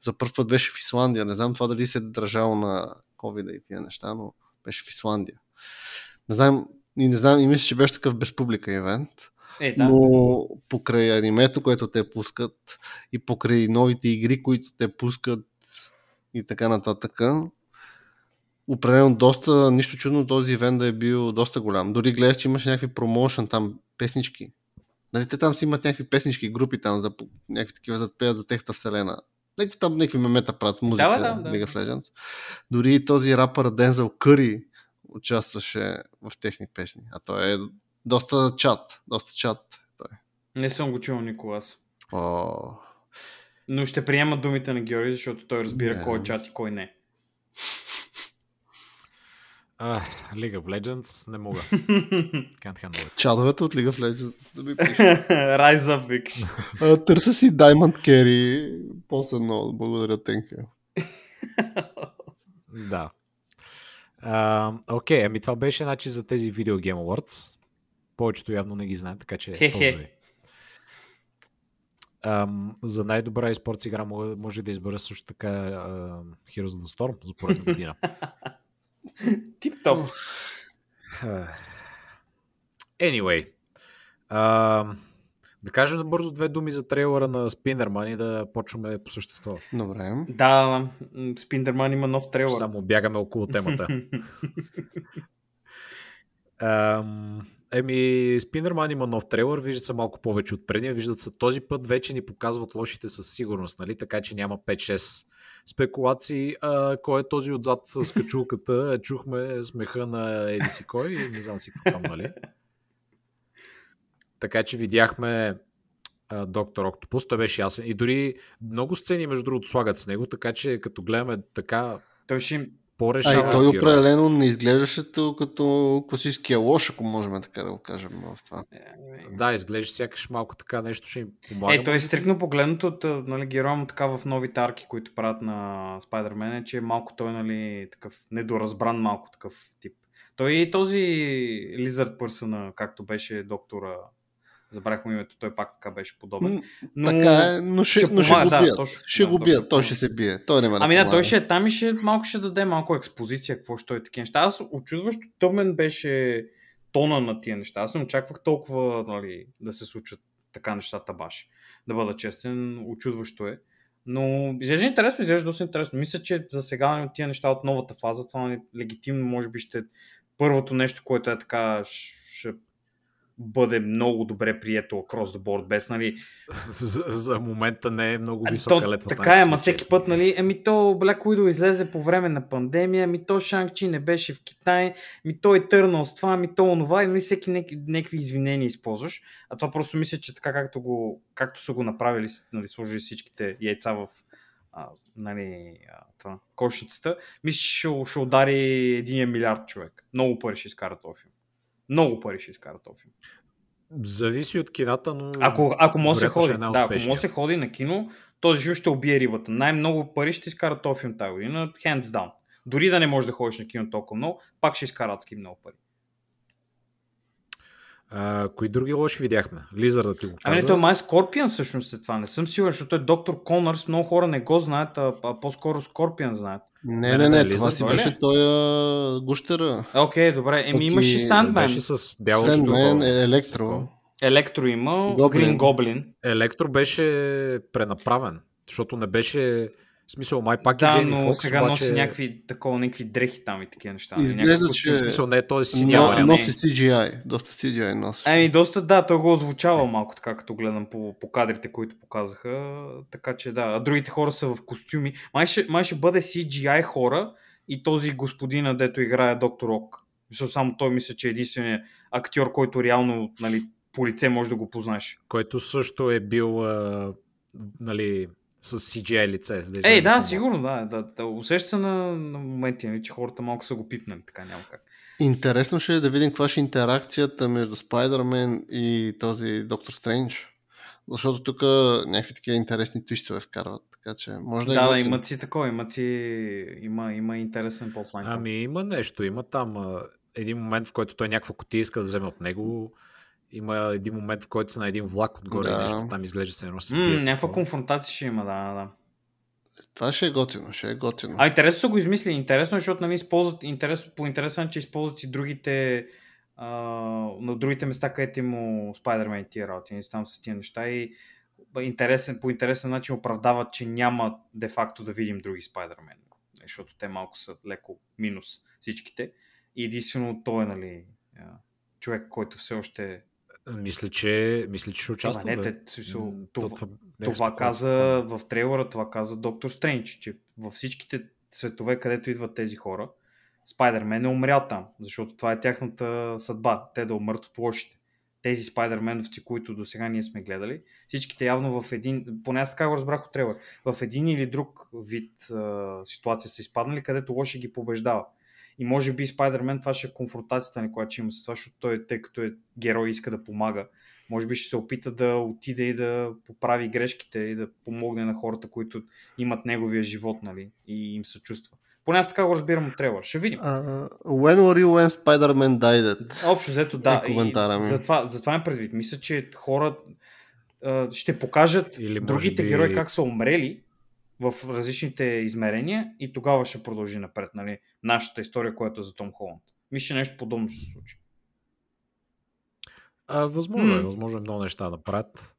За първ път беше в Исландия. Не знам това дали се е държало на COVID и тия неща, но беше в Исландия. Не знам, и не знам, и мисля, че беше такъв без публика ивент. Е, да. Но покрай анимето, което те пускат и покрай новите игри, които те пускат и така нататък, определено доста, нищо чудно този ивент да е бил доста голям. Дори гледах, че имаше някакви промоушен там, песнички. Нали, те там си имат някакви песнички, групи там, за, някакви такива за пеят за техта вселена. Някакви там някакви мемета правят с музика, Да, да, да. League of Legends. Дори и този рапър Дензел Къри участваше в техни песни. А той е доста чат, доста чат. Той. Не съм го чул никога аз. О, Но ще приема думите на Георги, защото той разбира Не. кой е чат и кой не. Uh, League of Legends, не мога. Can't handle it. чадовете от League of Legends да ми пишат. Rise up, викаш. А, Търся си Diamond Carry. После много. Благодаря, Тенка. Да. Окей, ами това беше значи за тези Video Game Awards. Повечето явно не ги знаят, така че Хе-хе. поздрави. Ам, за най-добра и спортс игра може, да избера също така а, Heroes of the Storm за поредна година. Тип-топ. anyway. А, да кажем набързо две думи за трейлера на Спинерман и да почваме по същество. Добре. Да, Спиндерман има нов трейлър. Само бягаме около темата. Ам, еми, Спинерман има нов трейлър, вижда се малко повече от предния, виждат се този път вече ни показват лошите със сигурност, нали? така че няма 5-6 спекулации. А, кой е този отзад с качулката? Чухме смеха на Еди си кой, не знам си какво там, нали? Така че видяхме Доктор Октопус, той беше ясен. И дори много сцени, между другото, слагат с него, така че като гледаме така Той ще им... А по-решава. и той определено не изглеждаше то като класическия лош, ако можем така да го кажем в това. Да, изглежда сякаш малко така нещо ще им помага. Е, той е стрикно погледнато от а, нали, героя му така в новите арки, които правят на Спайдермен, е, че е малко той, нали, такъв недоразбран малко такъв тип. Той и този Lizard Person, както беше доктора, забравих му името, той пак така беше подобен. Но... Така е, но ще, ще но ще помага, го да, бият. точно, ще да, го бият, той ще се бие. Той няма да Ами да, той ще е там и ще, малко ще даде малко експозиция, какво ще е такива неща. Аз очудващо тъмен беше тона на тия неща. Аз не очаквах толкова нали, да се случат така нещата баш. Да бъда честен, очудващо е. Но изглежда интересно, изглежда доста интересно. Мисля, че за сега нали, тия неща от новата фаза, това нали, легитимно може би ще е първото нещо, което е така ще бъде много добре прието across the board, без нали, за, за момента не е много а, висока то, летвата. така е, ама всеки път, нали, еми то Black Widow излезе по време на пандемия, ами то Шанг-Чи не беше в Китай, ми то Eternal с това, ми то онова, и нали, всеки някакви извинения използваш. А това просто мисля, че така както, го, както са го направили, нали, сложили всичките яйца в а, нали, а, това, кошницата, мисля, че ще, ще удари един милиард човек. Много пари ще изкара този филм. Много пари ще изкара този филм. Зависи от кината, но... Ако, ако може се ще ходи, е да, ако може се ходи на кино, този филм ще убие рибата. Най-много пари ще изкара този филм тази година, hands down. Дори да не можеш да ходиш на кино толкова много, пак ще изкара адски много пари. А, кои други лоши видяхме? Лизър да ти го Ами каза. не, той май Скорпион всъщност е това. Не съм сигурен, защото е доктор Конърс. Много хора не го знаят, а, а по-скоро Скорпион знаят. Не, Не, не, това си беше той гущера. Окей, добре. Еми имаше Сандмен. Беше с бяло чудо. е, Електро. Електро има, Гоблин. Електро беше пренаправен, защото не беше... В смисъл, май пак Да, Джейми но Фокс, сега обаче... носи някакви, такова, някакви дрехи там и такива неща. Ами, Изглежда, че- В смисъл, не е този Но, синя вариант. носи CGI. Доста CGI носи. Ами доста, да, той го озвучава малко така, като гледам по, по кадрите, които показаха. Така че да, а другите хора са в костюми. Май ще, май ще бъде CGI хора и този господина, дето играе доктор Ок. Мисля, само той мисля, че е единственият актьор, който реално нали, по лице може да го познаеш. Който също е бил а, нали, с CGI лице. За да Ей, да, по-малко. сигурно, да. да, да усеща се на, на моменти, нали, че хората малко са го пипнали, така няма как. Интересно ще е да видим каква ще е интеракцията между Спайдермен и този Доктор Стрендж. Защото тук някакви такива интересни твистове вкарват. Така че може да, Да, е да, готино. имат си такова, имат си, има, има интересен плотлайн. Ами има нещо, има там а, един момент, в който той някаква котия иска да вземе от него. Има един момент, в който са на един влак отгоре Да. и нещо. Там изглежда се едно се бият, някаква конфронтация ще има, да, да. Това ще е готино, ще е готино. А интересно са го измислили. Интересно, е, защото нали, използват, интерес, по интересен, че използват и другите а, на другите места, където има Spider-Man и тия работи, нали, там с тия неща и интересен, по интересен начин оправдават, че няма де-факто да видим други Spider-Man. Защото те малко са леко минус всичките. И единствено той е, нали, човек, който все още Мисля, че, мисля, че ще участва. Ама не, те, това- то- Това спекулацията каза в трейлера, това каза Доктор Стрендж, че във всичките светове, където идват тези хора, Спайдермен е умрял там, защото това е тяхната съдба, те да умрат от лошите. Тези спайдерменовци, които до сега ние сме гледали, всичките явно в един, поне аз така го разбрах от трейлер, в един или друг вид а, ситуация са изпаднали, където лоши ги побеждава. И може би Спайдермен това ще е конфронтацията ни, която ще има с това, защото той, тъй като е герой, иска да помага. Може би ще се опита да отиде и да поправи грешките и да помогне на хората, които имат неговия живот, нали, и им съчувства. Поне аз така го разбирам от трейлер. Ще видим. Uh, when were you when Spider-Man died? Общо взето да. Е коментара ми. Затова, затова им предвид. Мисля, че хора а, ще покажат Или другите би- герои как са умрели в различните измерения и тогава ще продължи напред, нали, нашата история, която е за Том Холанд. Мисля, нещо подобно ще се случи. А, възможно е, възможно е много неща да правят.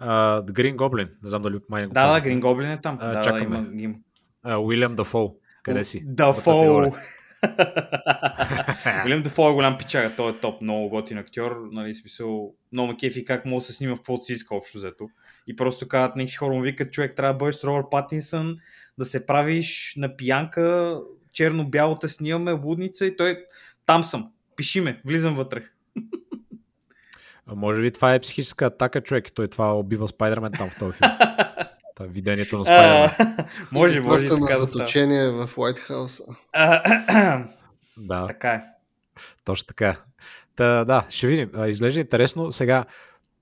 Green Goblin, не знам дали май го Да, да. Грин Гоблин е там. А, да, да, чакаме. има, има. А, Уилям Дафол, къде си? Дафол. Уилям Дафол е голям пичага, той е топ, много готин актьор, нали, смисъл, много кефи как може да се снима в каквото си иска общо взето. И просто казват, някакви хора му викат, човек, трябва да бъдеш с Робърт Патинсън, да се правиш на пиянка, черно-бяло те снимаме, лудница и той, там съм, пиши ме, влизам вътре. А, може би това е психическа атака, човек. Той това убива Спайдермен там в този филм. Е видението на Спайдермен. Може, може Просто на заточение в House. А, Да, Така е. точно така. Та, да, ще видим. Изглежда интересно. Сега,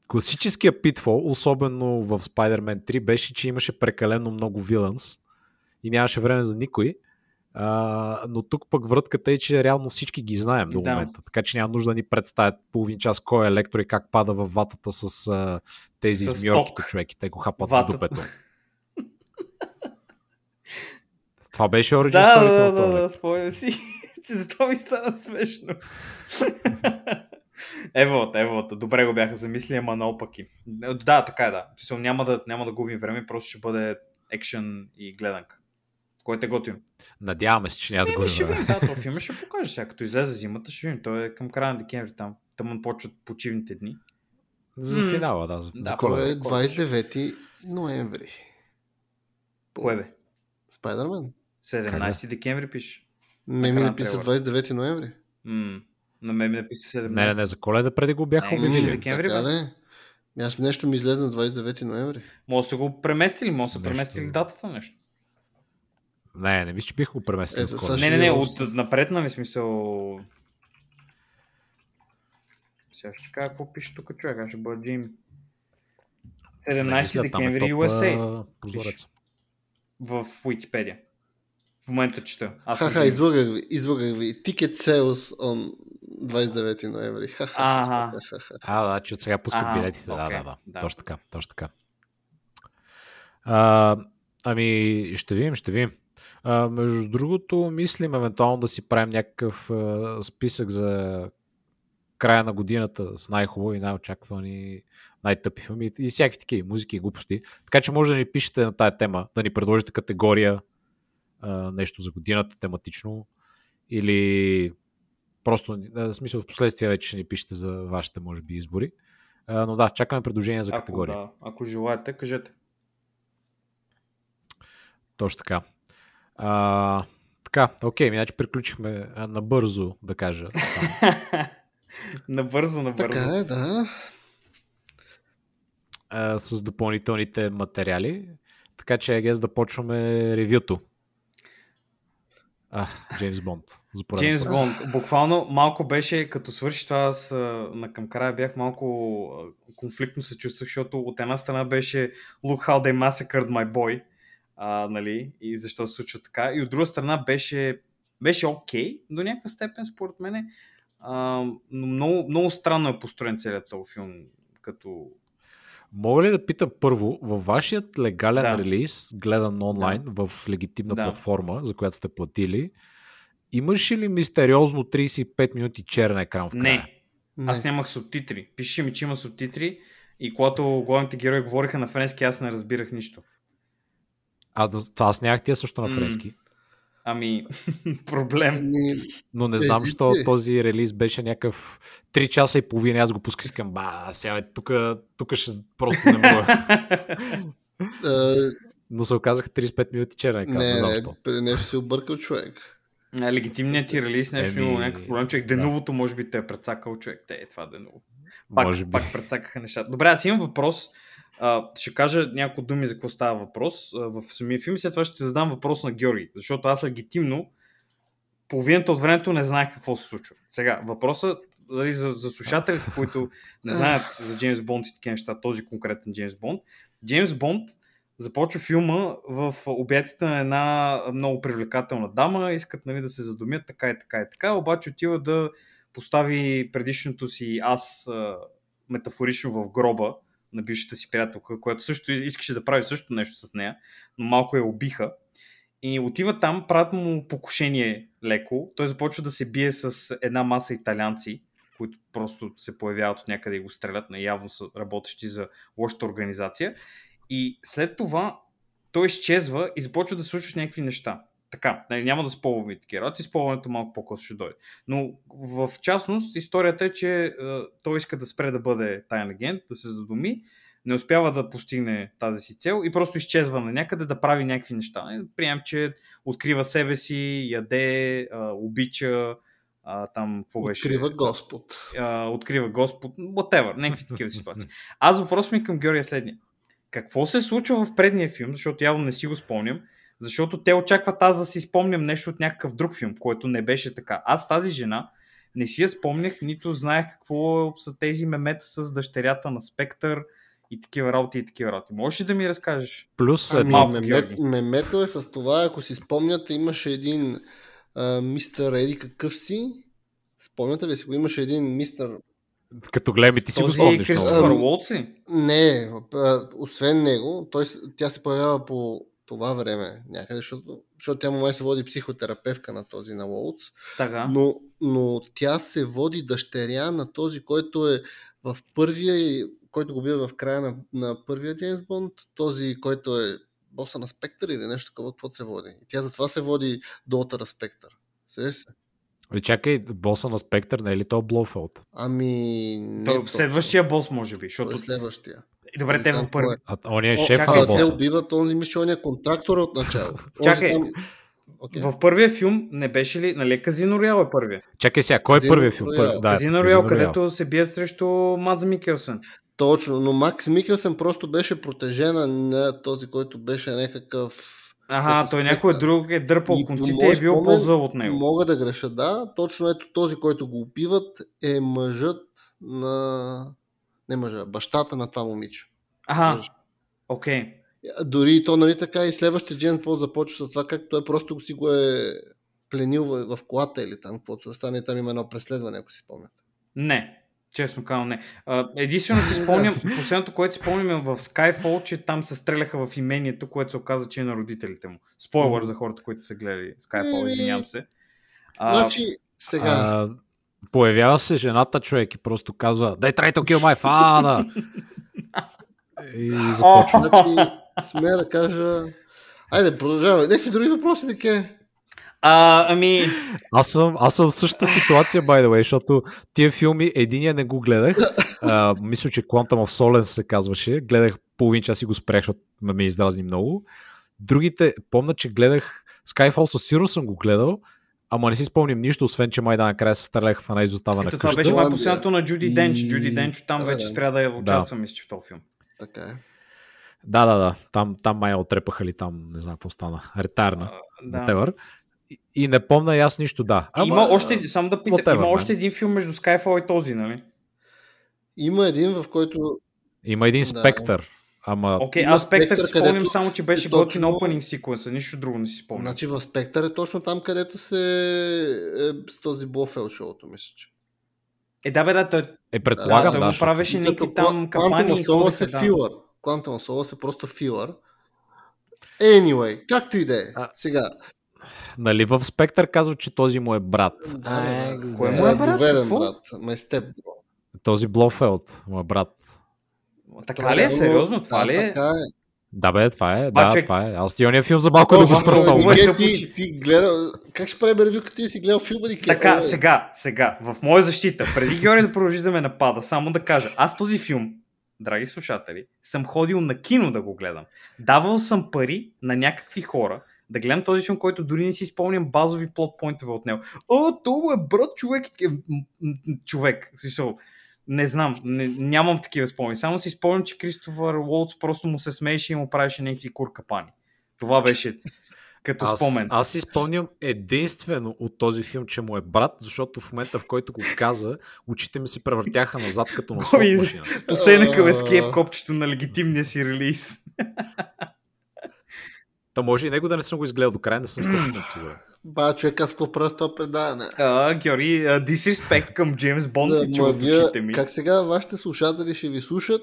класическия питфол, особено в Spider-Man 3, беше, че имаше прекалено много вилънс и нямаше време за никой. А, но тук пък вратката е, че реално всички ги знаем до Да. момента. Така че няма нужда да ни представят половин час кой е електро и как пада в ватата с а, тези змиорките човеки. Те го хапат Ватата. за дупето. Това беше Origin Да, Story да, да, да, лек. спомням си. Затова ми стана смешно. Еволата, еволата. Добре го бяха замислили, ама наопаки. Да, така е, да. Смисъл, Няма да, няма да губим време, просто ще бъде екшен и гледанка. Който е готин. Надяваме се, че няма да го ще видим, да, този филм ще покаже сега. Като излезе зимата, ще видим. Той е към края на декември там. Там почват почивните дни. За финала, да. За, Да, коледа. е 29 ноември. Кое бе? Спайдермен? 17 декември пише. Ме ми написа трейлера. 29 ноември. М- На мен ми написа 17. Не, не, не, за коледа преди го бяха обявили. Декември, така бе. Ами Аз нещо ми излезе на 29 ноември. Може да са го преместили, може да са Нещо. преместили датата нещо. Не, не мисля, че бих го преместил. Ето, от сега. Не, не, не, от напред, нали смисъл... Сега ще кажа какво пише тук човек, аз ще бъда Джим. Не 17 мисля, там е декември топ, USA Прозорец. в Wikipedia. В момента чета. Аз Ха-ха, излагах ви, излагах ви. Ticket sales on 29 ноември. Ха-ха. Ага. А, да, че от сега пускат билетите. Да, окей, да, да, да. Точно така, точно така. А, ами, ще видим, ще видим. А, между другото, мислим евентуално да си правим някакъв а, списък за края на годината с най-хубави, най-очаквани, най-тъпи филми и всякакви такива музики и глупости. Така че може да ни пишете на тая тема, да ни предложите категория, а, нещо за годината тематично или просто, в смисъл, в последствие вече ще ни пишете за вашите, може би, избори. А, но да, чакаме предложения за Ако, категория. да, ако желаете, кажете. Точно така. А, така, окей, ми, значи приключихме а, набързо, да кажа. Набързо, набързо. Така е, да. а, с допълнителните материали. Така че, агес, да почваме ревюто. А, Джеймс Бонд. Джеймс. Бонд. Буквално малко беше, като свърши това, аз на към края бях малко конфликтно се чувствах, защото от една страна беше Look how they massacred my boy, а, нали, и защо се случва така. И от друга страна беше, беше окей до някаква степен, според мен. А, но много, много странно е построен целият този филм, като... Мога ли да питам първо, във вашият легален Да. релиз, гледан онлайн в легитимна Да. платформа, за която сте платили, имаше ли мистериозно 35 минути черен екран в края? Не, Не. аз нямах субтитри. Пише ми, че има субтитри и когато главните герои говориха на френски, аз не разбирах нищо. А, да, това аз нямах тия също на М. френски. Ами, проблем. Ами, Но не Е, знам, защо този релиз беше някакъв 3 часа и половина. Аз го пусках към, ба, сега тук, тук ще просто не мога. Но се оказаха 35 минути черен екран. Не, не, не, при нещо си объркал човек. Легитимният ти релиз нещо имало някакъв проблем. Човек, деновото може би те е прецакал човек. Те е това деново. Пак, Може би. пак прецакаха нещата. Добре, аз имам въпрос. А, ще кажа няколко думи за какво става въпрос а, в самия филм. След това ще задам въпрос на Георги. Защото аз легитимно половината от времето не знаех какво се случва. Сега, въпросът дали, за, за слушателите, които не знаят за Джеймс Бонд и такива неща, този конкретен Джеймс Бонд. Джеймс Бонд започва филма в обятите на една много привлекателна дама, искат нали, да се задумят така и така и така, обаче отива да постави предишното си аз метафорично в гроба на бившата си приятелка, която също искаше да прави също нещо с нея, но малко я убиха. И отива там, правят му покушение леко. Той започва да се бие с една маса италианци, които просто се появяват от някъде и го стрелят, на явно са работещи за лошата организация. И след това той изчезва и започва да случват някакви неща. Така, нали, няма да спълваме и такива работи, спълването малко по-късно ще дойде. Но в частност историята е, че е, той иска да спре да бъде тайен агент, да се задуми, не успява да постигне тази си цел и просто изчезва на някъде да прави някакви неща. Приемам, че открива себе си, яде, а, обича, а, там какво беше? Открива Господ. А, открива Господ, whatever, някакви такива ситуации. Аз въпрос ми към Георгия е следния. Какво се случва в предния филм, защото явно не си го спомням, защото те очакват аз да си спомням нещо от някакъв друг филм, който не беше така. Аз тази жена не си я спомнях, нито знаех какво са тези мемета с дъщерята на Спектър и такива работи и такива работи. Можеш ли да ми разкажеш? Плюс Ами, едно. мемет, мемето е с това, ако си спомняте, имаше един а, мистър Еди какъв си. Спомняте ли си го? Имаше един мистър... Като гледам и ти си го Този спомниш. Кристофър Уолтс ли? Не, а, освен него, той, тя се появява по това време някъде, защото, защото тя му май се води психотерапевка на този на Лоудс, Така. но, но тя се води дъщеря на този, който е в първия, който го бива в края на, на първия Джеймс Бонд, този, който е боса на Спектър или нещо такова, каквото се води. И тя затова се води Долтъра Спектър. Сещаш се? Е, Чакай, боса на Спектър, не е ли то Блофелд? Ами, не Той, точно. следващия бос, може би. Той Защото... е следващия. Добре, те Там в първи. е? А, он е шеф на А, те боса. убиват онзи мишония контрактора от начало. Чакай. Там... Okay. В първия филм не беше ли, нали Казино Роял е първия? Чакай сега, кой е Казино първият филм? Роял. Пър... Да, Казино Роял, където се бие срещу Мадз Микелсън. Точно, но Макс Микелсен просто беше протежена на този, който беше някакъв... Ага, той Спектър. някой друг е дърпал И конците и е бил по-зъл от него. Мога да греша, да. Точно ето този, който го убиват е мъжът на... Не мъжа, бащата на това момиче. Ага, окей. Дори и то, нали така, и следващия Джеймс Бонд започва с това, как той просто си го е пленил в, в колата или там, каквото да стане, там има едно преследване, ако си спомняте. Не, честно казвам не. Единствено си спомням, последното, което си спомням е в Skyfall, че там се стреляха в имението, което се оказа, че е на родителите му. Спойлър Мгм. за хората, които са гледали Skyfall, Еми, извинявам се. А, Значи, сега... А, появява се жената човек и просто казва They try to kill my father! и започва. Значи, смея да кажа... Айде, продължавай. Някакви други въпроси, така а, ами, Аз съм, аз съм в същата ситуация, by the way, защото тия филми, единия не го гледах. А, мисля, че Quantum of Solace се казваше. Гледах половин час и го спрях, защото ме, издразни много. Другите, помня, че гледах Skyfall, със сигурност съм го гледал, ама не си спомням нищо, освен, че май да накрая се стреляха в една изоставена ето това къща. беше май последното на Джуди И- Денч. Джуди Денч там Да, вече да. спря да участва, мисля, че в този филм. Така е. Да, да, да. Там, там май я отрепаха ли там, не знам какво стана. Ретарна. Да. Whatever. И, и не помня и аз нищо, да. Ама, има още, само да питам, whatever, има още един филм между Skyfall и този, нали? Има един, в който... Има един Да. спектър. Ама Окей, Има аз Спектър си спомням където само, че беше е готин точно- opening секвенса, нищо друго не си спомням. Значи в Спектър е точно там, където се е с този Блофел шоуто, мисля, че. Е, да бе, да, той, е предполагам, да, го защото- правеше някакви там Quantum капани of и Solace ходеха, е да. филър. Quantum of Solace е просто филър. Anyway, както и да е. А- Сега. Нали в Спектър казва, че този му е брат. Да, Кое му е брат? Доведен Какво? брат. Ме с теб. Този Блофелд му е брат. Така ли е? Сериозно? Това да, ли е? Така е. Да бе, това е. А, Да, това е. Аз ти ония филм за малко да го спра много е ти, ти гледа... Как ще прави ревю, като ти си гледал филма Нике? Така, О, сега, сега, в моя защита, преди Георги да продължи да ме напада, само да кажа, аз този филм, драги слушатели, съм ходил на кино да го гледам. Давал съм пари на някакви хора да гледам този филм, който дори не си спомням базови плот поинтове от него. О, това е брат човек. Е, Човек, смисъл, не знам, не, нямам такива спомени. Само си спомням, че Кристофър Уолтс просто му се смееше и му правеше някакви куркапани. Това беше като Аз, спомен. аз си спомням единствено от този филм, че му е брат, защото в момента, в който го каза, очите ми се превъртяха назад като на слот Ой, машина. Последна към А. Escape копчето на легитимния си релиз. Та може и него да не съм го изгледал до края, не съм 100% сигурен. Ба, човек, аз какво правя с това предаване? А, Георги, а, disrespect към Джеймс Бонд Да, и душите ми. как сега вашите слушатели ще ви слушат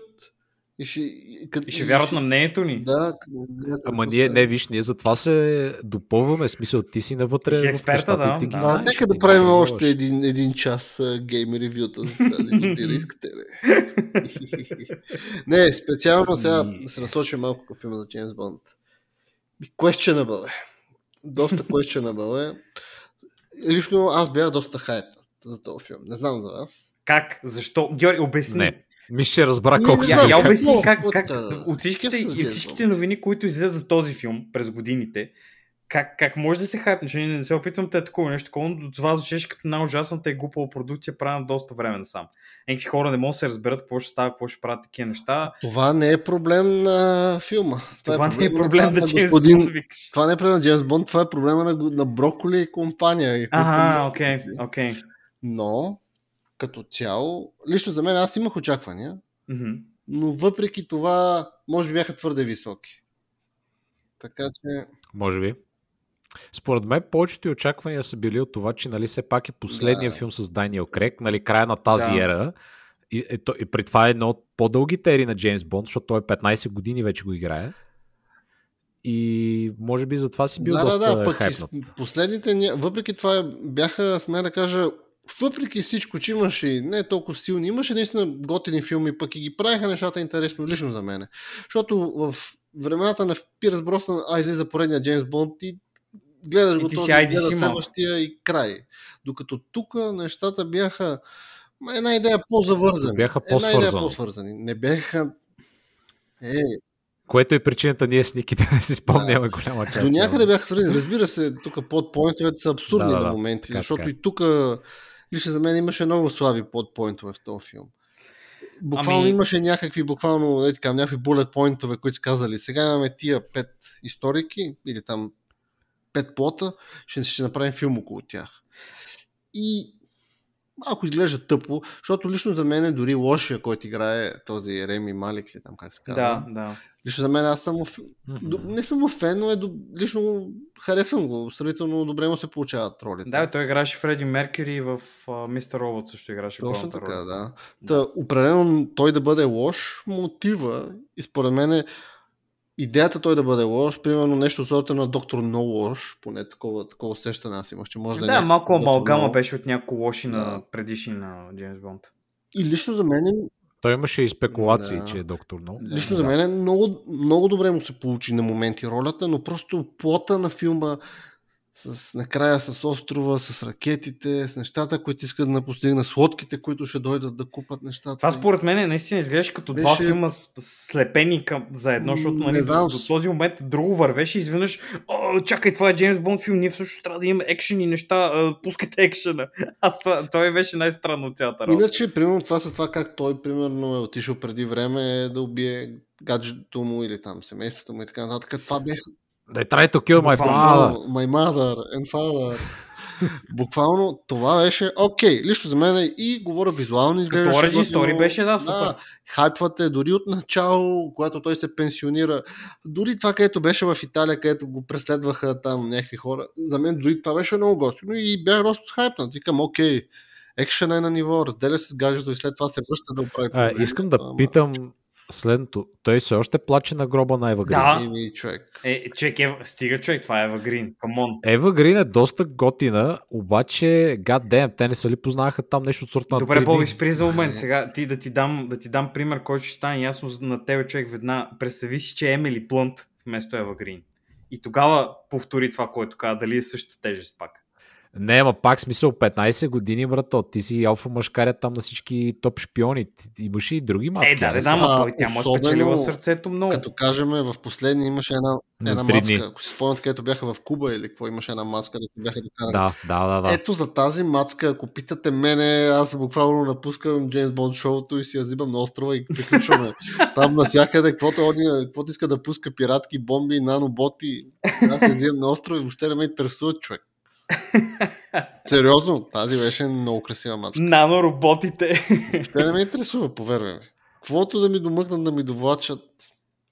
И ще, и, кът- И ще вярват на мнението ни. Да, к- Ама ние, не, виж, ние затова се допълваме, смисъл, ти си навътре Ти си експерта, да, и ти ги да. А, знаеш. нека да правим познаваш. още един, един час гейм ревюта за тази година. Искате ли? не, специално сега И- да се насочим малко към филма за Джеймс Бонд. Questionable е. Доста questionable е. Лично аз бях доста хайпнат за този филм. Не знам за вас. Как? Защо? Георги, обясни. Не. Мисля, че разбра Не, колко не Я, я обясни как, как от всичките, се и Джеймс от всичките новини, които излизат за този филм през годините, как, как може да се хайпнеш? Не, не се опитвам те такова нещо, такова, но до това звучеше като най-ужасната и глупава продукция, правена доста време насам. Някакви хора не могат да се разберат какво ще става, какво ще правят такива неща. Това не е проблем на филма. Това, не е на- проблем да на Джеймс господин- Бонд викаш. Това не е проблем на Джеймс Бонд, това е проблема на, на Броколи и компания. Ага, окей, окей. Но, като цяло, лично за мен аз имах очаквания, Мгм. но въпреки това, може би бяха твърде високи. Така че, Може би. Според мен повечето и очаквания са били от това, че нали все пак е последният Да. филм с Даниел Крек, нали края на тази Да. ера. И, и, то- и при това е едно от по-дългите ери на Джеймс Бонд, защото той е 15 години вече го играе. И може би затова си бил да, доста да, да, пък и хайпнат. последните, въпреки това бяха, сме да кажа, въпреки всичко, че имаше не толкова силни, имаше наистина готини филми, пък и ги правиха нещата интересно лично за мен. Защото в времената на Пирс Броснан, а излиза поредния Джеймс Бонд и гледаш И го този, айди гледаш следващия и край. Докато тук нещата бяха една идея по-завързани. Бяха Една идея по-свързани. по-свързани. Не бяха... Е, Което е причината ние с Ники да не си спомняме голяма част. До някъде бяха свързани. Разбира се, тук подпоинтовете са абсурдни Да, да, на да. моменти, Така, защото е. и тук лично за мен имаше много слаби подпоинтове в този филм. Буквално Ами- имаше някакви, буквално, е така, някакви булет поинтове, които са казали, сега имаме тия пет историки, или там пет плота, ще, ще направим филм около тях. И малко изглежда тъпо, защото лично за мен е дори лошия, който играе този Реми Малик, ли там как се казва. Да, да. Лично за мен аз съм му ф- Мгм. Д- Не съм фен, но е, до- лично харесвам го. Сравнително добре му се получават ролите. Да, той играше Фреди Меркюри в Мистер Робот също играше Точно така, роля. да. Та, определено той да бъде лош, мотива и според мен е идеята той да бъде лош, примерно нещо сорта на доктор No лош, поне такова, такова усещане аз имах, че може да, Да, е някакъв малко амалгама No. беше от някои лоши на Да. предишни на Джеймс Бонд. И лично за мен, е- Той имаше и спекулации, Да. че е доктор Но. Да. лично за мен е много, много добре му се получи на моменти ролята, но просто плота на филма с, накрая с острова, с ракетите, с нещата, които искат да постигнат, с лодките, които ще дойдат да купат нещата. Това според мен наистина изглеждаше като два Беше- филма с- с- слепени към, заедно, защото М, нали, не знам, до, до, този момент друго вървеше и изведнъж О, чакай, това е Джеймс Бонд филм, ние всъщност трябва да имаме екшен и неща, а, пускайте екшена. Аз това, това беше най-странно от цялата работа. Иначе, примерно, това с това как той, примерно, е отишъл преди време да убие гаджето му или там семейството му и така нататък. Това бяха They try to kill my father. my mother and father. Буквално това беше окей. Лично за мен и говоря визуално изглеждаше. Като Origin готино. Story беше, да, супер. хайпвате дори от начало, когато той се пенсионира. Дори това, където беше в Италия, където го преследваха там някакви хора. За мен дори това беше много готино и бях доста хайпнат. Викам, окей, екшена е на ниво, разделя се с гаджето и след това се връща да оправи. А, искам да Ама, питам следното. Той все още плаче на гроба на Ева Грин. Да. Еми, човек. Е, човек, Ева, стига човек, това е Ева Грин, камон. Ева Грин е доста готина, обаче, god damn, те не са ли познаваха там нещо от сорта на Добре, 3D? Боби, спри за момент. Сега ти да ти дам, да ти дам пример, който ще стане ясно на тебе човек веднага. Представи си, че е Емили Плънт вместо Ева Грин. И тогава повтори това, което каза, дали е същата тежест пак. Не, ама пак смисъл 15 години, брато. Ти си алфа мъжкаря там на всички топ шпиони. Ти- ти Имаш и други маски. Е, да, не да, ама той, тя му е спечелила сърцето много. Като кажем, в последния имаше една, На една маска. дни. Ако си спомнят, където бяха в Куба или какво, имаше една маска, да бяха докарани. Да, да, да. да. Ето за тази мацка, ако питате мене, аз буквално напускам Джеймс Бонд шоуто и си я взимам на острова и приключваме. Там насякъде, каквото, они- каквото иска да пуска пиратки, бомби, наноботи, аз я взимам на острова и въобще не ме интересува човек. Сериозно, тази беше много красива мацка. Нанороботите. Въобще не ме интересува, повярвай ми. Каквото да ми домъкнат, да ми довлачат,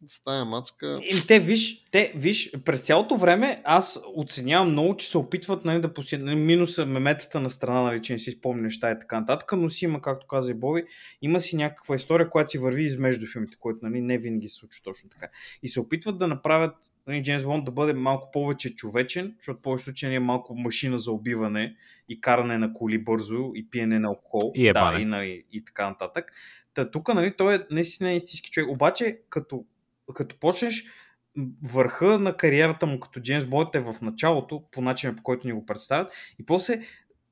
С тая мацка... И те, виж, те, виж, през цялото време аз оценявам много, че се опитват нали, да постигнат нали, минуса, меметата на страна, нали, че не си спомня неща и така нататък, но си има, както каза и Боби, има си някаква история, която си върви измежду филмите, което нали, не винаги се случва точно така. И се опитват да направят нали, Джеймс Бонд да бъде малко повече човечен, защото повече случаи е малко машина за убиване и каране на коли бързо и пиене на алкохол. И да, и, нали, и така нататък. Та, тук нали, той е наистина истински човек. Обаче, като като почнеш върха на кариерата му като Джеймс Бонд е в началото, по начина по който ни го представят, и после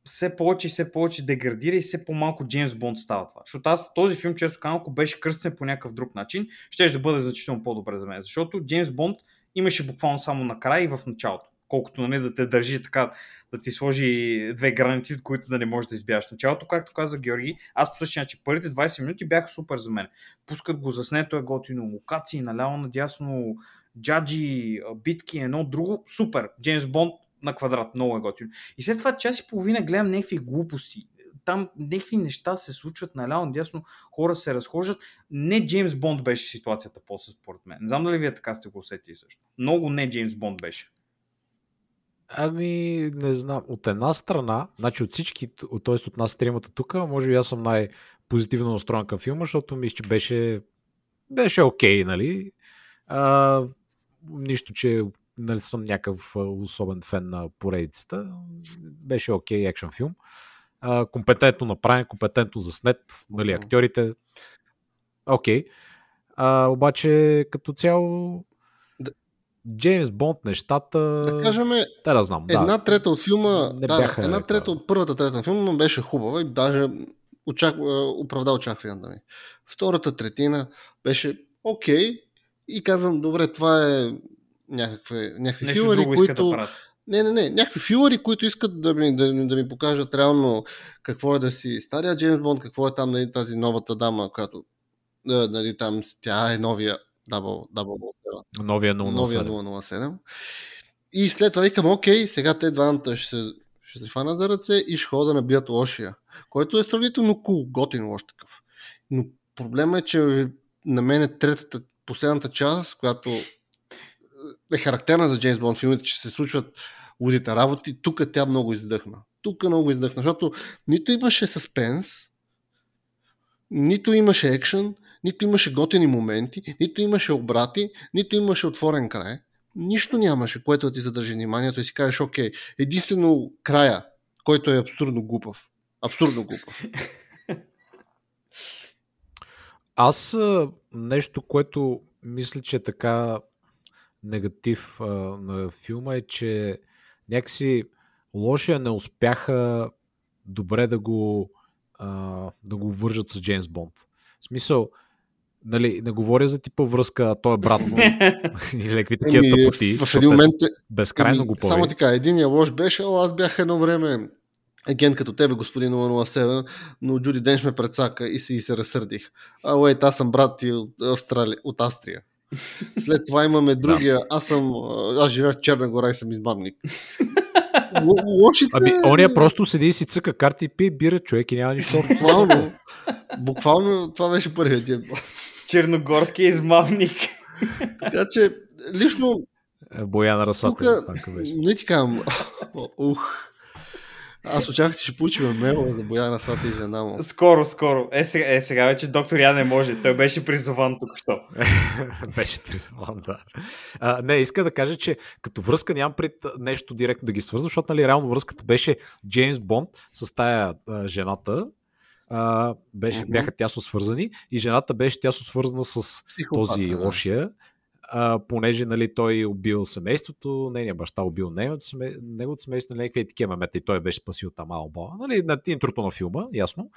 все повече и все повече деградира и все по-малко Джеймс Бонд става това. Защото аз този филм, често казвам, ако беше кръстен по някакъв друг начин, ще да бъде значително по-добре за мен. Защото Джеймс Бонд имаше буквално само накрая и в началото колкото нали, да те държи така, да ти сложи две граници, които да не можеш да избягаш. Началото, както каза Георги, аз по същия начин, първите 20 минути бяха супер за мен. Пускат го заснето, е готино, локации, наляво надясно, джаджи, битки, едно друго, супер. Джеймс Бонд на квадрат, много е готино. И след това час и половина гледам някакви глупости. Там някакви неща се случват наляво надясно, хора се разхождат. Не Джеймс Бонд беше ситуацията после според мен. Не знам дали вие така сте го усетили също. Много не Джеймс Бонд беше. Ами, не знам. От една страна, значи от всички, т.е. от нас тримата тук, може би аз съм най-позитивно настроен към филма, защото мисля, че беше, беше окей, okay, нали? А, нищо, че нали, съм някакъв особен фен на поредицата. Беше окей okay, екшен филм. А, компетентно направен, компетентно заснет, нали, актьорите. Окей. Okay. обаче като цяло Джеймс Бонд нещата... Да кажем, да, да знам. Една да. трета от филма, не да, бяха, една трета от първата трета на филма беше хубава и даже очак... оправда очакванията ми. Втората третина беше окей okay, и казвам, добре, това е някакви, някакви Нещо филари, които... Да не, не, не. Някакви филари, които искат да ми, да, да ми покажат реално какво е да си стария Джеймс Бонд, какво е там нали, тази новата дама, която нали, там тя е новия Double, double Новия 007. Новия 007. И след това викам, окей, сега те двамата ще се, ще се фанат за ръце и ще ходят да набият лошия. Който е сравнително cool, готин лош такъв. Но проблема е, че на мен е третата, последната част, която е характерна за Джеймс Бонд филмите, че се случват лудите работи, тук тя много издъхна. Тук много издъхна, защото нито имаше съспенс, нито имаше екшен, нито имаше готини моменти, нито имаше обрати, нито имаше отворен край. Нищо нямаше, което ти задържи вниманието и си кажеш, окей, единствено края, който е абсурдно глупав. Абсурдно глупав. Аз нещо, което мисля, че е така негатив а, на филма е, че някакси лошия не успяха добре да го, а, да го вържат с Джеймс Бонд. В смисъл, нали, не говоря за типа връзка, той е брат му или някакви такива ами, тъпоти. В един момент е, безкрайно ами, го Само така, единия лош беше, о, аз бях едно време агент като тебе, господин 007, но Джуди Денш ме предсака и се, и се разсърдих. А, уейт, аз съм брат ти от, Австрали, от Австрия. След това имаме другия, аз съм, аз живея в Черна гора и съм измамник. Лошите... Ами, ония просто седи и си цъка карти и пие бира човек и няма нищо. Буквално, буквално това беше първият Черногорски измамник. Така че, лично... Е, Бояна Расата. Не ти казвам. Ух. Аз очаквах, че ще получим мейл за Бояна Сата и жена му. Скоро, скоро. Е сега, е, сега вече доктор Я не може. Той беше призован тук що. беше призован, да. А, не, иска да кажа, че като връзка нямам пред нещо директно да ги свързва, защото нали, реално връзката беше Джеймс Бонд с тая а, жената, а, беше, mm-hmm. бяха тясно свързани и жената беше тясно свързана с Психопата, този да. лошия, а, понеже нали, той убил семейството, нейният баща убил неговото, семей... неговото семейство, нали, някакви такива мемета и той беше спасил там Алба, нали, на интрото на филма, ясно.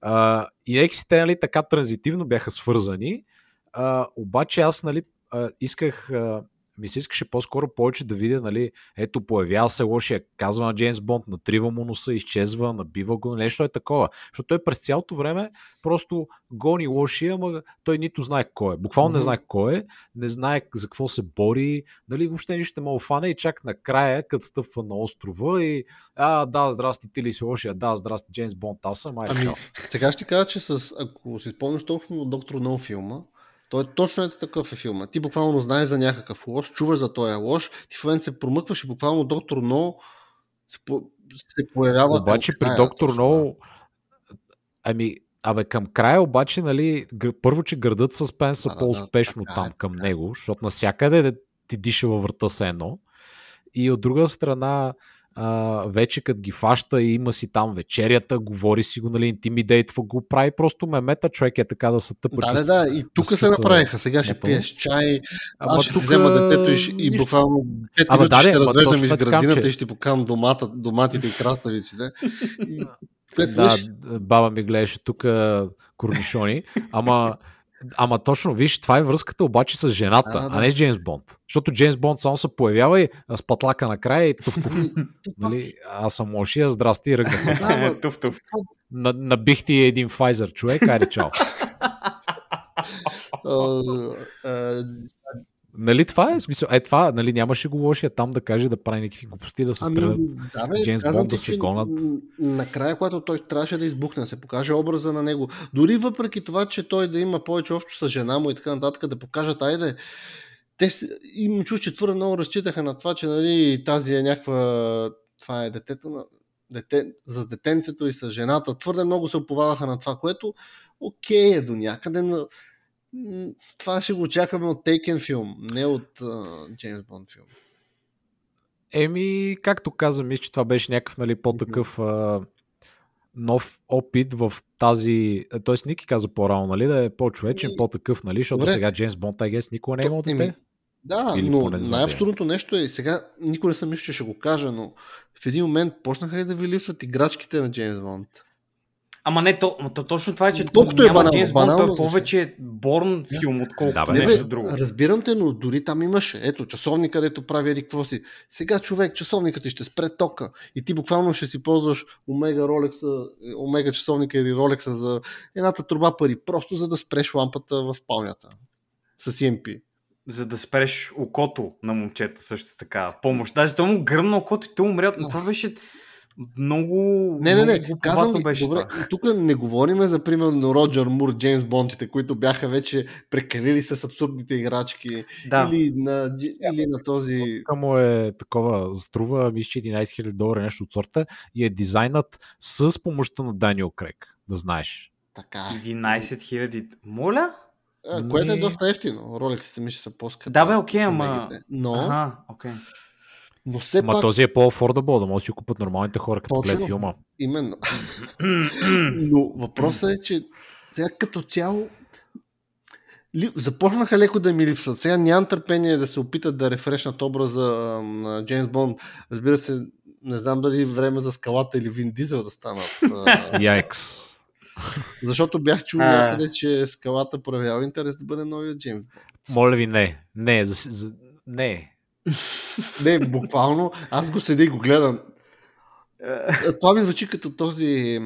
А, и нека си те нали, така транзитивно бяха свързани, а, обаче аз нали, а, исках а, ми се искаше по-скоро повече да видя, нали, ето появява се лошия, казва на Джеймс Бонд, натрива му носа, изчезва, набива го, нещо е такова. Защото той през цялото време просто гони лошия, ама той нито знае кой е. Буквално mm-hmm. не знае кой е, не знае за какво се бори, нали, въобще нищо не мога фане и чак накрая, като стъпва на острова и а, да, здрасти, ти ли си лошия, да, здрасти, Джеймс Бонд, аз съм, ай, ами, сега ще кажа, че с, ако си спомняш точно доктор No филма, Той точно е такъв е филма. Ти буквално знаеш за някакъв лош, чуваш за този лош, ти в момент се промъкваш и буквално доктор Но се, се появява. Обаче при доктор Но, ами, Абе, към края обаче, нали, първо, че градът съспенса да, по-успешно да, там е, към него, защото насякъде ти диша във врата се едно. И от друга страна, а, вече като ги фаща и има си там вечерята, говори си го, нали, интимидейтва го, прави просто мемета, човек е така да се тъпа. Да, да, да, и тук да се направиха, сега ще пиеш чай, ама аз ще тук... взема детето и, и буквално 5 ама, минути да, ще развеждам из градината че... и ще покам домата, доматите и краставиците. И, да, баба ми гледаше тук корнишони, ама Ама точно, виж, това е връзката обаче с жената, а, да. а не с Джеймс Бонд. Защото Джеймс Бонд само се появява и с патлака накрая и туф туф. нали? Аз съм лошия, здрасти, ръгна. туф туф. Набих ти един Pfizer човек, айде чао. Нали това е смисъл? Е, това, нали, нямаше го лошия там да каже да прави някакви глупости, да се ами, стрелят. Да, бе, Джеймс Бонд да се гонат. Накрая, когато той трябваше да избухне, се покаже образа на него. Дори въпреки това, че той да има повече общо с жена му и така нататък, да покажат, айде, те им чуш, че твърде много разчитаха на това, че нали, тази е някаква. Това е детето на. Дете, за детенцето и с жената. Твърде много се оповаваха на това, което окей е до някъде, но това ще го очакваме от Taken филм, не от Джеймс Бонд филм. Еми, както каза, мисля, че това беше някакъв нали, по-такъв а, нов опит в тази... Т.е. Ники каза по-рано, нали, да е по-човечен, по-такъв, нали, защото Добре. сега Джеймс Бонд, Агес, никога не е имал дете. Да, Или но най-абсурдното нещо е, сега никой не съм мисля, че ще го кажа, но в един момент почнаха и да ви липсват играчките на Джеймс Бонд. Ама не, то, то, точно това е, че Толкова е банално, Джеймс банално, Бонд, повече Борн филм, отколкото да, нещо бе, друго. Разбирам те, но дори там имаше. Ето, часовник, където прави еди какво си. Сега човек, часовникът ти ще спре тока и ти буквално ще си ползваш Омега Ролекса, Омега часовника или Ролекса за едната труба пари, просто за да спреш лампата в спалнята с EMP за да спреш окото на момчето също така. Помощ. Даже то му гръмна окото и те умрят. Но това беше много. Не, не, не. Казвам ви, беше добре, това. тук не говорим за примерно Роджер Мур, Джеймс Бондите, които бяха вече прекалили с абсурдните играчки. Да. Или, на, или на този. Тук му е такова, струва, мисля, 11 000 долара нещо от сорта и е дизайнат с помощта на Даниел Крек, да знаеш. Така. 11 000. Моля? А, което е доста ефтино. Ролексите ми ще са по-скъпи. Да, бе, окей, ама. Но. Ага, окей. Но все Ма пак... този е по-афордабъл, да може да си купат нормалните хора, като гледат филма. Именно. Но въпросът е, че сега като цяло започнаха леко да ми липсват. Сега нямам търпение да се опитат да рефрешнат образа на Джеймс Бонд. Разбира се, не знам дали време за скалата или Вин Дизел да станат. Яйкс. Защото бях чул някъде, че скалата проявява интерес да бъде новия Джеймс Бонд. Моля ви, не. Не, за, за, не. Не, буквално, аз го седя и го гледам. Е, това ми звучи като този,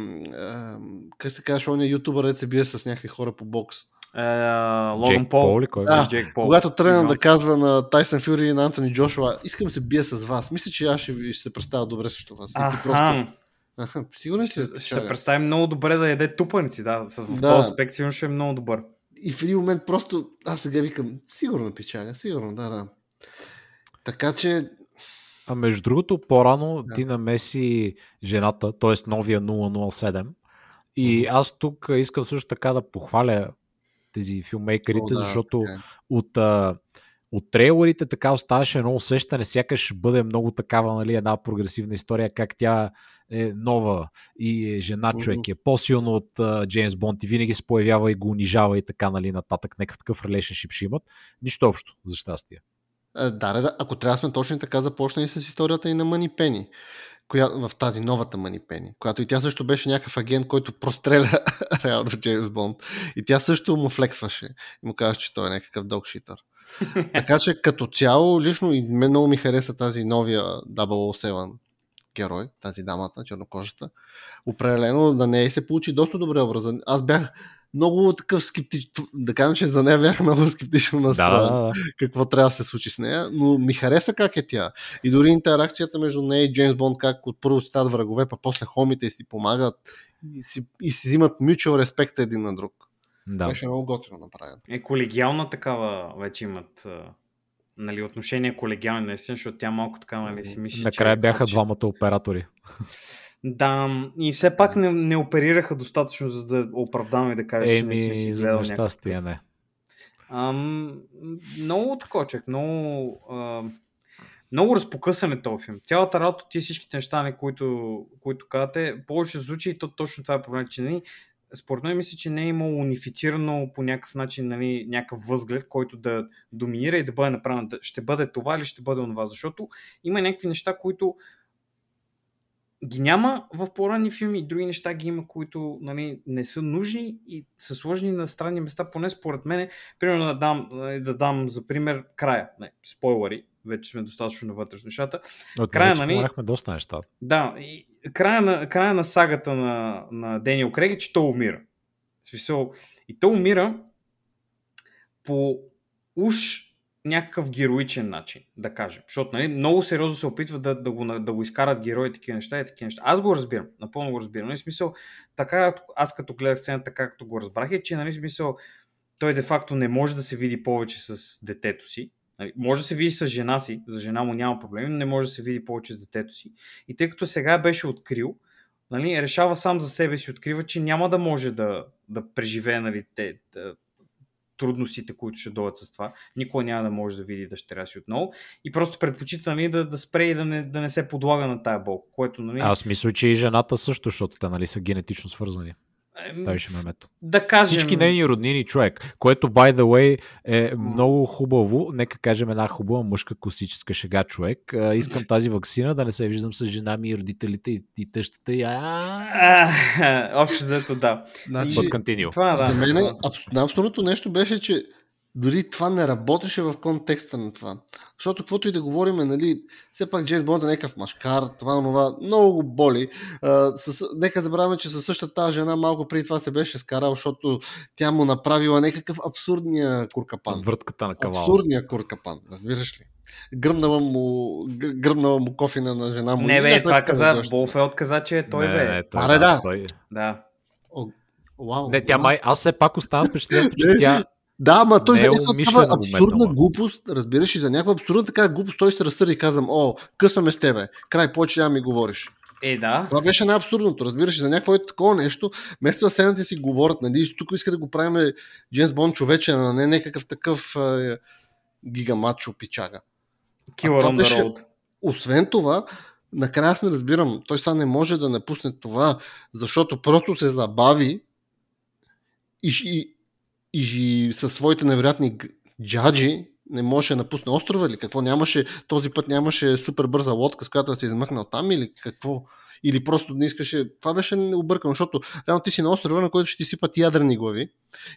как се казва, он е ютубър, се бие с някакви хора по бокс. Е, Логан Пол. Ли, кой да, Джек Пол. Когато тръгна да казва на Тайсън Фюри и на Антони Джошуа, искам се бия с вас. Мисля, че аз ще, ще се представя добре срещу вас. Аха. просто... Аха, сигурен си? Ще, ще се представи много добре да яде тупаници, да. С, в да. този аспект сигурно ще е много добър. И в един момент просто, аз сега викам, сигурно печага, сигурно, да, да. Така че... А между другото, по-рано да. ти намеси жената, т.е. новия 007. И аз тук искам също така да похваля тези филмейкерите, О, да, защото okay. от, а, от трейлерите така оставаше едно усещане, сякаш бъде много такава нали, една прогресивна история, как тя е нова и е жена човек, mm-hmm. е по-силно от uh, Джеймс Бонд и винаги се появява и го унижава и така нали, нататък. Някакъв такъв релейшншип ще имат. Нищо общо, за щастие. Е, да, да, ако трябва да сме точно така, започна и с историята и на Мани Пени, коя, в тази новата Мани Пени, която и тя също беше някакъв агент, който простреля реално Джеймс Бонд. И тя също му флексваше и му казва, че той е някакъв докшитър. така че като цяло, лично и мен много ми хареса тази новия 007 герой, тази дамата, чернокожата. Определено да не се получи доста добре образен. Аз бях много такъв скептичен, да кажем, че за нея бях много скептично настроен да, да, да. какво трябва да се случи с нея, но ми хареса как е тя. И дори интеракцията между нея и Джеймс Бонд, как от първо стават врагове, па после хомите си помагат и си, и си взимат mutual респект един на друг. Да. Беше много готино направено. Е, колегиална такава вече имат нали, отношения колегиални, наистина, защото тя малко така, нали, си мисли, Накрая че... бяха че- двамата оператори. Да, и все пак не, не оперираха достатъчно, за да оправдаваме и да кажеш, че наистина си Еми, гледал нещастие не. Ам, много такова човек, много, а, много разпокъсан е този филм. Цялата работа, ти всичките неща, не, които, които казвате, в повечето случаи то точно това е проблем, че нали, според мен мисля, че не е имало унифицирано по някакъв начин нали, някакъв възглед, който да доминира и да бъде направен. Ще бъде това или ще бъде онова, защото има някакви неща, които ги няма в по-ранни филми и други неща ги има, които нали, не са нужни и са сложени на странни места, поне според мен. Примерно да дам, нали, да дам за пример края. Не, спойлери, вече сме достатъчно навътре в нещата. От Края, нали? доста неща. Да, и края на, края на сагата на, на Дениел Крейг е, че той умира. В смисъл, и той умира по уж някакъв героичен начин, да кажем. Защото нали, много сериозно се опитват да, да, го, да го изкарат герои такива неща и такива неща. Аз го разбирам, напълно го разбирам. Нали, смисъл, така, аз като гледах сцената, както го разбрах, е, че нали, смисъл, той де-факто не може да се види повече с детето си. Нали, може да се види с жена си, за жена му няма проблеми, но не може да се види повече с детето си. И тъй като сега беше открил, нали, решава сам за себе си, открива, че няма да може да, да преживее нали, те, да, трудностите, които ще дойдат с това. Никога няма да може да види дъщеря си отново. И просто предпочита нали, да, да спре и да не, да не се подлага на тая болка, което нали, Аз мисля, че и жената също, защото те нали, са генетично свързани. Той ще мемето. да кажем... Всички нейни роднини човек, което, by the way, е много хубаво. Нека кажем една хубава мъжка класическа шега човек. Искам тази вакцина да не се виждам с жена ми, и родителите и, и тъщата. И... Общо взето да. Значи. Това да. за мен абсолютно нещо беше, че дори това не работеше в контекста на това. Защото каквото и да говорим, нали, все пак Джеймс Бонд е някакъв машкар, това, това, много го боли. А, с, нека забравяме, че със същата тази жена малко преди това се беше скарал, защото тя му направила някакъв абсурдния куркапан. Въртката на кавала. Абсурдния куркапан, разбираш ли? Гръмнала му, гр- гръмнала му кофина на жена му. Не бе, това каза, дощ. Болфелд каза, че е той не, бе. Не, той, Аре, да. Той... Да. О, Вау, Не, тя май... Аз все пак оставам с впечатлението, че тя... Да, ама той Не за е някаква абсурдна моментала. глупост, разбираш, и за някаква абсурдна така глупост, той се разсърди и казвам, о, късаме с тебе, край, повече няма ми говориш. Е, да. Това беше най-абсурдното, разбираш, за някакво е такова нещо, вместо да седнат и си говорят, нали, тук иска да го правим Джеймс Бонд човече, а не някакъв такъв е, гигамачо пичага. The беше-. Освен това, накрая аз не разбирам, той сега не може да напусне това, защото просто се забави и, и, и, със своите невероятни джаджи не можеше да напусне острова или какво? Нямаше, този път нямаше супер бърза лодка, с която да се измъкне от там или какво? Или просто не искаше. Това беше объркано, защото реално ти си на острова, на който ще ти сипат ядрени глави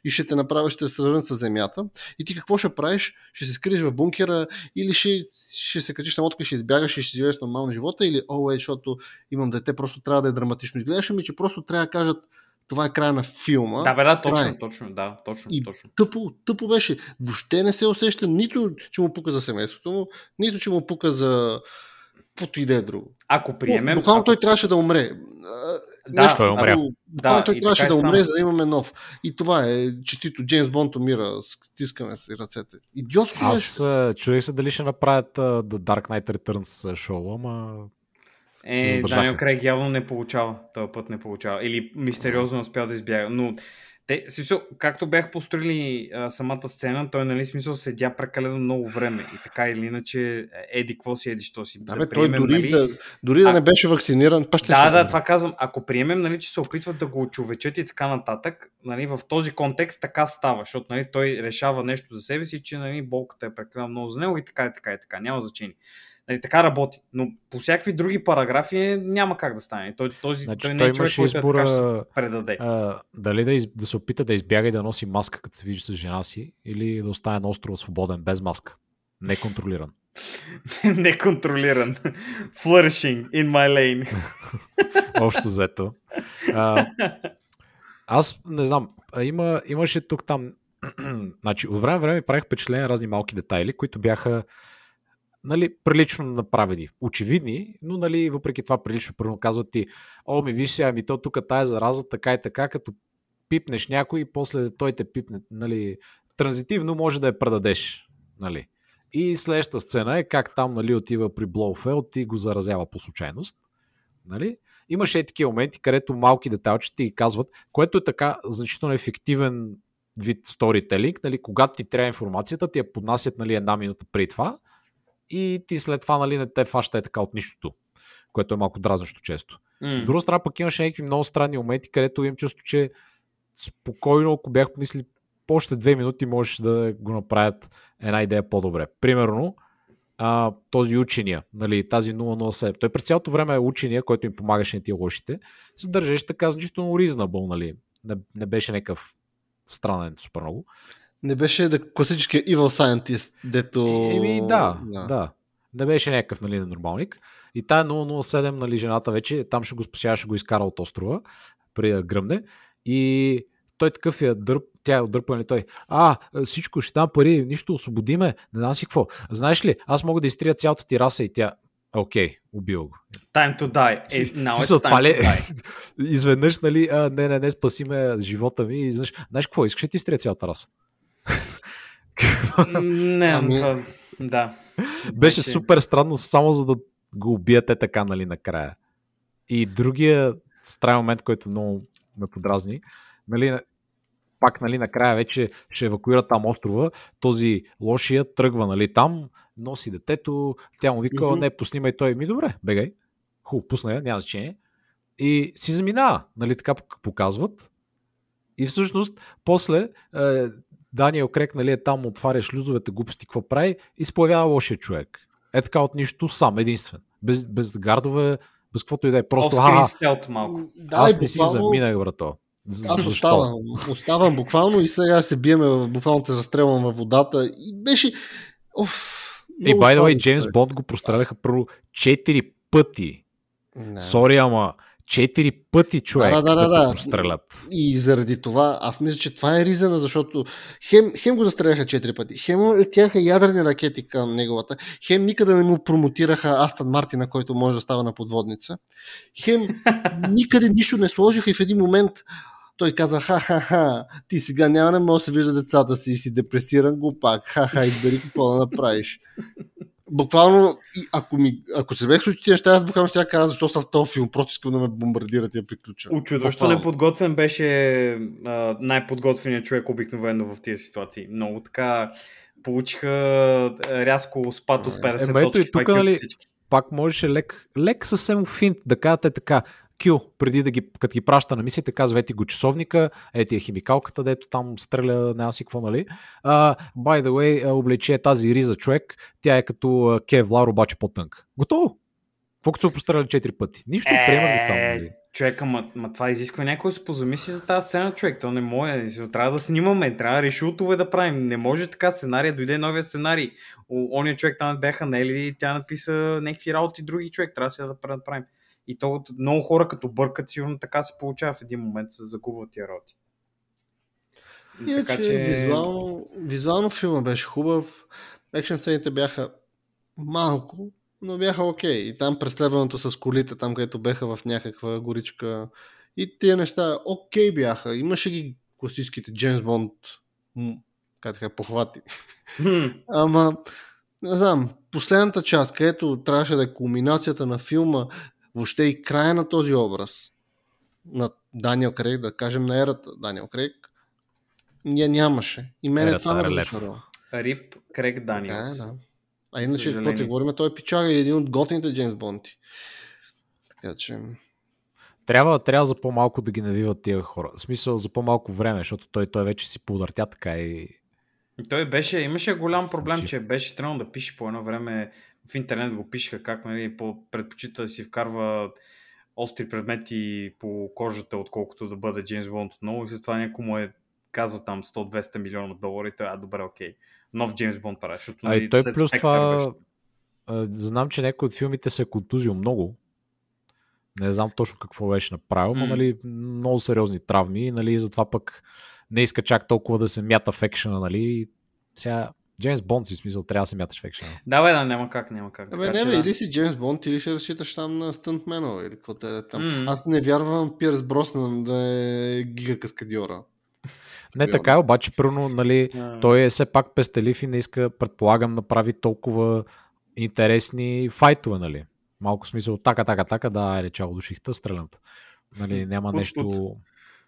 и ще те направиш, ще те сравнят с земята. И ти какво ще правиш? Ще се скриеш в бункера или ще, ще се качиш на лодка ще избягаш и ще живееш нормално живота или о, е, защото имам дете, просто трябва да е драматично. Изглеждаше ми, че просто трябва да кажат това е края на филма. Да, бе, да, точно, Край. точно, да, точно, И точно. тъпо, тъпо беше. Въобще не се усеща нито, че му пука за семейството му, нито, че му пука за каквото и да е друго. Ако приемем... Буквално ако... той трябваше да умре. Да, Нещо, той умря. ако- Буквално Да, той трябваше така да умре, за да имаме нов. И това е честито. Джеймс Бонд умира, стискаме си ръцете. Идиотско. Аз а, чудех се дали ще направят а, The Dark Knight Returns шоу, ама... Е. Даниел Крейг явно не получава. Този път не получава. Или мистериозно успял да избяга. Но те, смисъл, както бях построили а, самата сцена, той, нали, смисъл, седя прекалено много време. И така или иначе, еди, какво си еди, що си. Да, бе, той дори, да, дори А- да не беше вакциниран, пак ще Да, се- да, това казвам. Ако приемем, нали, че се опитват да го очовечат и така нататък, нали, в този контекст така става, защото нали, той решава нещо за себе си, че нали, болката е прекалено много за него и така и така и така. Няма значение. Нали, така работи. Но по всякакви други параграфи няма как да стане. Той, този, Значи, той не той е човек, който е така ще се избора предаде. а, дали да, из, да се опита да избяга и да носи маска, като се вижда с жена си, или да остане на острова свободен, без маска. Неконтролиран. Неконтролиран. Flourishing in my lane. Общо взето. А, аз не знам, има, имаше тук там. значи, от време време правих впечатление разни малки детайли, които бяха нали, прилично направени. Очевидни, но нали, въпреки това прилично. Първо казват ти, о, ми виж сега, ми то тук тая зараза така и така, като пипнеш някой и после той те пипне, нали, транзитивно може да я предадеш, нали. И следващата сцена е как там, нали, отива при Блоуфелд и го заразява по случайност, нали. Имаше и такива моменти, където малки деталчета ги казват, което е така значително ефективен вид сторителинг, нали, когато ти трябва информацията, ти я поднасят нали, една минута преди това и ти след това нали, не те фаща е така от нищото, което е малко дразнещо често. От друга страна пък имаше някакви много странни моменти, където имам чувство, че спокойно, ако бях помисли още две минути, можеш да го направят една идея по-добре. Примерно, а, този учения, нали, тази 007. Той през цялото време е учения, който им помагаше на тия лошите, се държеше така значително reasonable, нали. Не, не беше някакъв странен супер много. Не беше да класическия Evil Scientist, дето... Еми, да, да, да. Не беше някакъв, нали, нормалник. И тая 007, нали, жената вече, там ще го спасява, ще го изкара от острова, да гръмне. И той такъв я дърп, тя е отдърпа, нали, той. А, всичко, ще дам пари, нищо, освободи ме, не знам си какво. Знаеш ли, аз мога да изтрия цялата ти раса и тя, окей, убил го. Time to die. Е, Си- now смисъл, it's time ли to е? die. Изведнъж, нали, а, не, не, не, спаси ме живота ми. И, знаеш, знаеш какво, искаш ли ти изтрия цялата раса? Не, Ами- това, да. Беше Значи- супер странно, само за да го убиете така, нали, накрая. И другия странен момент, който много ме подразни, нали, на- пак, нали, накрая вече ще евакуира там острова, този лошия тръгва, нали, там, носи детето, тя му вика, Мгм. не, пусни ме и той, ми добре, бегай. Хубаво, пусна я, няма значение. И си заминава, нали, така пок- показват. И всъщност, после, е, Даниел Крек, нали, е там, отваря шлюзовете, глупости, какво прави, и се появява лошия човек. Е така от нищо, сам, единствен. Без, без гардове, без каквото и да е. Просто, а, стелт малко. Да, аз и не си буквално- заминах, брато. Аз Защо? оставам, оставам буквално и сега се биеме, в- буквално те застрелвам във водата и беше... Оф, много by the way, Джеймс. Бонд го простреляха първо 4 пъти. Сори, ама 4 пъти човек Да, да, да, да, прострелят. И заради това, аз мисля, че това е ризана, защото хем, хем го застреляха четири пъти, хем летяха ядрени ракети към неговата, хем никъде не му промотираха Астън Мартина, който може да става на подводница, хем никъде нищо не сложиха и в един момент той каза, ха-ха-ха, ти сега няма да може да се вижда децата си и си депресиран глупак, ха-ха, избери какво да направиш. Буквално, и ако, ми, ако се бех случили тези неща, аз буквално ще я кажа, защо са в този филм, просто искам да ме бомбардират и я приключа. Очудващо неподготвен беше а, най-подготвеният човек обикновено в тези ситуации. Много така получиха рязко спад от 50 Ема ето точки. и тук, в IQ-то нали, всички. Пак можеше лек, лек съвсем финт да кажете така. Кю, преди да ги, като ги праща на мисията, казва, ети го часовника, ети е химикалката, дето там стреля, няма си какво, нали? Uh, by the way, облече е тази риза човек, тя е като Кевлар, обаче по-тънка. Готово! Какво като са простреляли 4 пъти? Нищо, Е, приемаш го там, нали? Човека, ма, ма това изисква някой се позамисли за тази сцена, човек. То не може. Трябва да снимаме, трябва решутове да правим. Не може така сценария, дойде новия сценарий. О, ония човек там бяха нели и тя написа някакви работи, други човек трябва сега да пра- направим. И то от много хора като бъркат, сигурно така се получава в един момент, се загубват тия работи. Иначе че... визуално, визуално филма беше хубав, екшен сцените бяха малко, но бяха окей. И там преследването с колите, там където беха в някаква горичка и тия неща окей бяха. Имаше ги класическите Джеймс Бонд как така, похвати. Ама, не знам, последната част, където трябваше да е кулминацията на филма, въобще и края на този образ на Даниел Крейг, да кажем на ерата Даниел Крейг, я нямаше. И мен Ерата това ме разочарова. Рип Крек Така е, Даниелс. да. А иначе, съжаление. какво ти говорим, той е пичага и един от готините Джеймс Бонти. Така че... Трябва, трябва за по-малко да ги навиват тия хора. В смисъл за по-малко време, защото той, той вече си подъртя така и Той беше, имаше голям проблем, че беше трябвало да пише по едно време в интернет го пишеха как нали, по, предпочита да си вкарва остри предмети по кожата, отколкото да бъде Джеймс Бонд отново и затова някой му е казал там 100-200 милиона долара и той, а добре, окей. Нов Джеймс Бонд прави, защото А и нали, той след плюс това, беше- а, знам, че някой от филмите се е контузил много. Не знам точно какво беше направил, но М. нали, много сериозни травми, нали, затова пък не иска чак толкова да се мята в екшена, нали. Сега Джеймс Бонд си смисъл, трябва да се мяташ в екшена. Да, бе, да, няма как, няма как. Абе, не, бе, да. или си Джеймс Бонд, или ще разчиташ там на стънтмена, или каквото е там. М. Аз не вярвам Пирс Броснан да е гига каскадиора. Не така е, обаче, първо, нали, А, той е все пак пестелив и не иска, предполагам, да прави толкова интересни файтове, нали? Малко смисъл, така, така, така, да, айде, чао, душихта, стрелямата. Нали, няма нещо...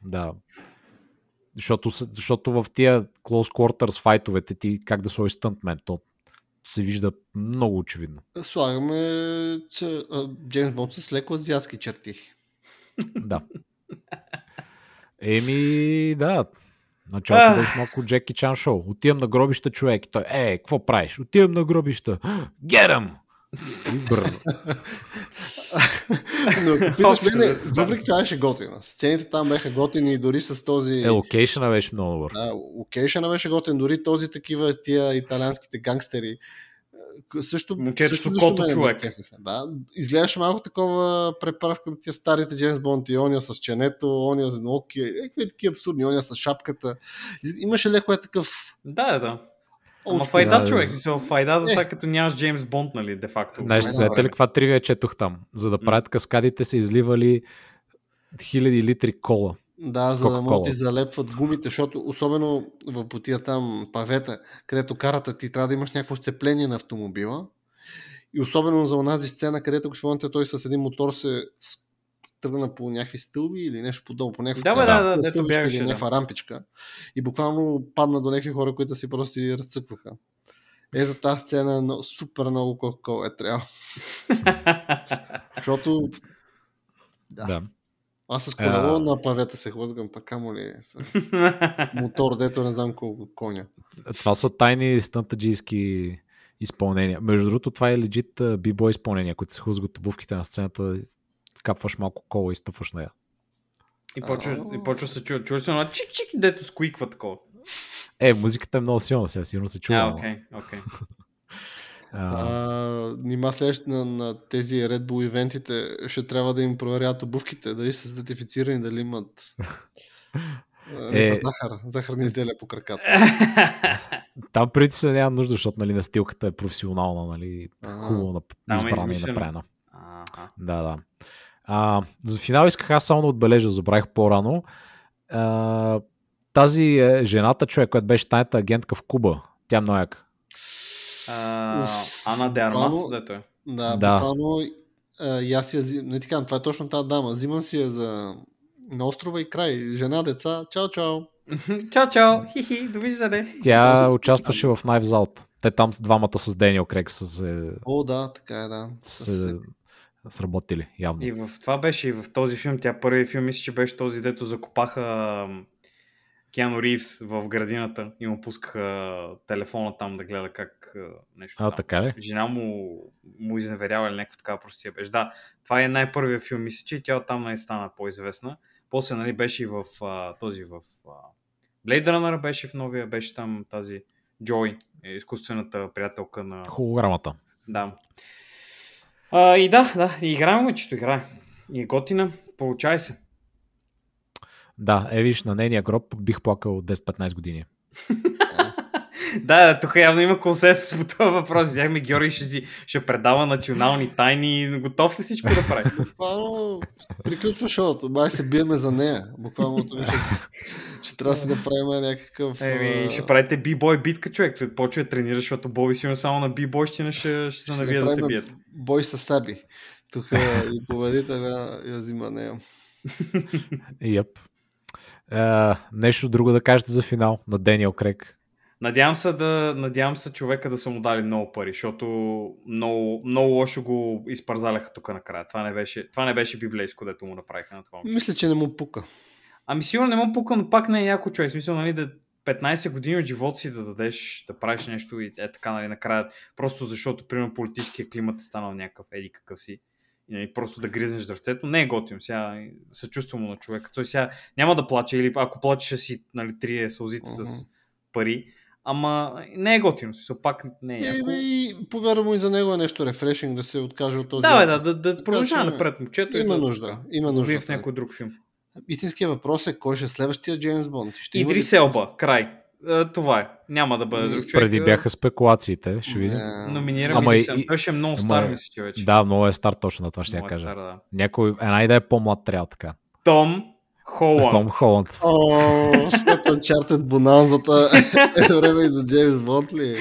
Да. Защото, защото в тия close quarters файтовете ти как да сложиш стънтмен, то се вижда много очевидно. Слагаме че, Джеймс Бонд с леко азиатски черти. Да. Еми, да. Началото беше малко Джеки Чан шоу. Отивам на гробища човек. Той, е, какво правиш? Отивам на гробища. Герам! Но ако питаш мене, въпреки това беше готина. Сцените там беха готини и дори с този... Е, локейшъна беше много добър. Да, локейшъна беше готин, дори този такива тия италианските гангстери. е, Също, Момчето също ме човек. Да, изглеждаше малко такова препратка към тия старите Джеймс Бонд и ония с ченето, ония с Nokia, е, какви такива абсурдни, ония с шапката. Имаше леко е такъв Да, да, да. Ама файда, да, човек. за- Мисъл, файда за Е. сега като нямаш Джеймс Бонд, нали, де факто. Знаеш, знаете ли каква тривия четох там? За да правят каскадите са изливали хиляди литри кола. Да, за да могат да ти залепват гумите, защото особено в потия там павета, където карата ти трябва да имаш някакво сцепление на автомобила. И особено за онази сцена, където спомняте, той с един мотор се тръгна по някакви стълби или нещо подобно, по някакви Да, бе, да, да, стълбичка бягаше, или да. някаква рампичка. И буквално падна до някакви хора, които си просто си разцъкваха. Е, за тази сцена но, супер много кока е трябва. Защото Да. Да. аз с колело А. на павета се хлъзгам, пък камо ли с мотор, дето не знам колко коня. Това са тайни стънтаджийски изпълнения. Между другото, това е легит бибой изпълнение, които се хлъзгат обувките на сцената, капваш малко кола и стъпваш на я. И почва, и почва се чува. Чува се на чик-чик, дето скуиква такова. Е, музиката е много силна сега, сигурно се чува. А, окей, окей. Нима следващите на, на тези Red Bull ивентите ще трябва да им проверят обувките, дали са сертифицирани, дали имат Е. захар, захарни изделия по краката. Там преди се няма нужда, защото нали, настилката е професионална, нали, хубаво там е избрана и направена. Да, да. А, за финал исках аз само да отбележа, забравих по-рано. А, тази е жената човек, която беше тайната агентка в Куба. Тя е много яка. Ана де Армас, дето е. Да, Да. буквално а, и аз я взимам, не ти казвам, това е точно тази дама, взимам си я за на острова и край, жена, деца, чао, чао. Чао, чао. Хихи, довиждане. Тя участваше в Knives Out. Те там с двамата с Дениел Крек са се, О, да, така е, да. се сработили явно. И в това беше и в този филм. Тя първият филм, мисля, че беше този, дето закопаха Киано Ривз в градината и му пускаха телефона там да гледа как нещо А, там. така ли? Жена му, му изневерява или някаква такава простия беше. Да, това е най-първият филм, мисля, че тя оттам не стана по-известна. После, нали, беше и в а, този, в а, Blade Runner беше в новия, беше там тази Джой, е, изкуствената приятелка на... Холограмата. Да. А, и да, да, и играе момичето, играе. И е готина, получай се. Да, е, виж, на нейния гроб бих плакал 10-15 години. Да, тук явно има консенсус по този въпрос. Взяхме Георги, ще, си, ще предава национални тайни. Готов ли всичко да прави? Буквално приключва шоуто, май се биеме за нея. Буквално ще, ще трябва да си да правим някакъв... Еми, ще правите бибой битка, човек. Почва да тренираш, защото Боби сигурно само на бибойщина ще, ще се ще навия да се направим бият. Бой с Саби. Тук и победителя я взима нея. Йеп. Е, нещо друго да кажете за финал на Дениел Крек. Надявам се, да, надявам се човека да са му дали много пари, защото много, много лошо го изпързаляха тук накрая. Това не беше, това не беше библейско, дето му направиха на това момче. Мисля, че не му пука. Ами сигурно не му пука, но пак не е яко човек. Смисъл, нали, да 15 години от живота си да дадеш, да правиш нещо и е така, нали, накрая, просто защото, примерно, политическия климат е станал някакъв еди какъв си. И, нали, просто да гризнеш дърцето. Не е готино. Сега съчувствам на човека. Той сега няма да плаче или ако плаче ще си нали, трие сълзите Мгм. с пари. Ама не е готино. Смисъл, пак не е И, яко. и повярвам му и за него е нещо рефрешинг да се откаже от този. Да, бе, да, да, да продължава напред момчето. и Има да, нужда. Има да нужда. в някой друг филм. Истинският въпрос е кой ще е следващия Джеймс Бонд. Ще има ли- Идри Селба, край. това е. Няма да бъде друг човек. Преди бяха спекулациите, ще видим. Не. Номинирам Ама и... и- Той ще е много ама стар, е- мисля, че вече. Да, много е стар точно на това ще я е кажа. стар, да. Някой, една идея по-млад трябва така. Том Холанд. Том Холанд. О, след Uncharted Bonanzата е време и за Джеймс Бонд ли?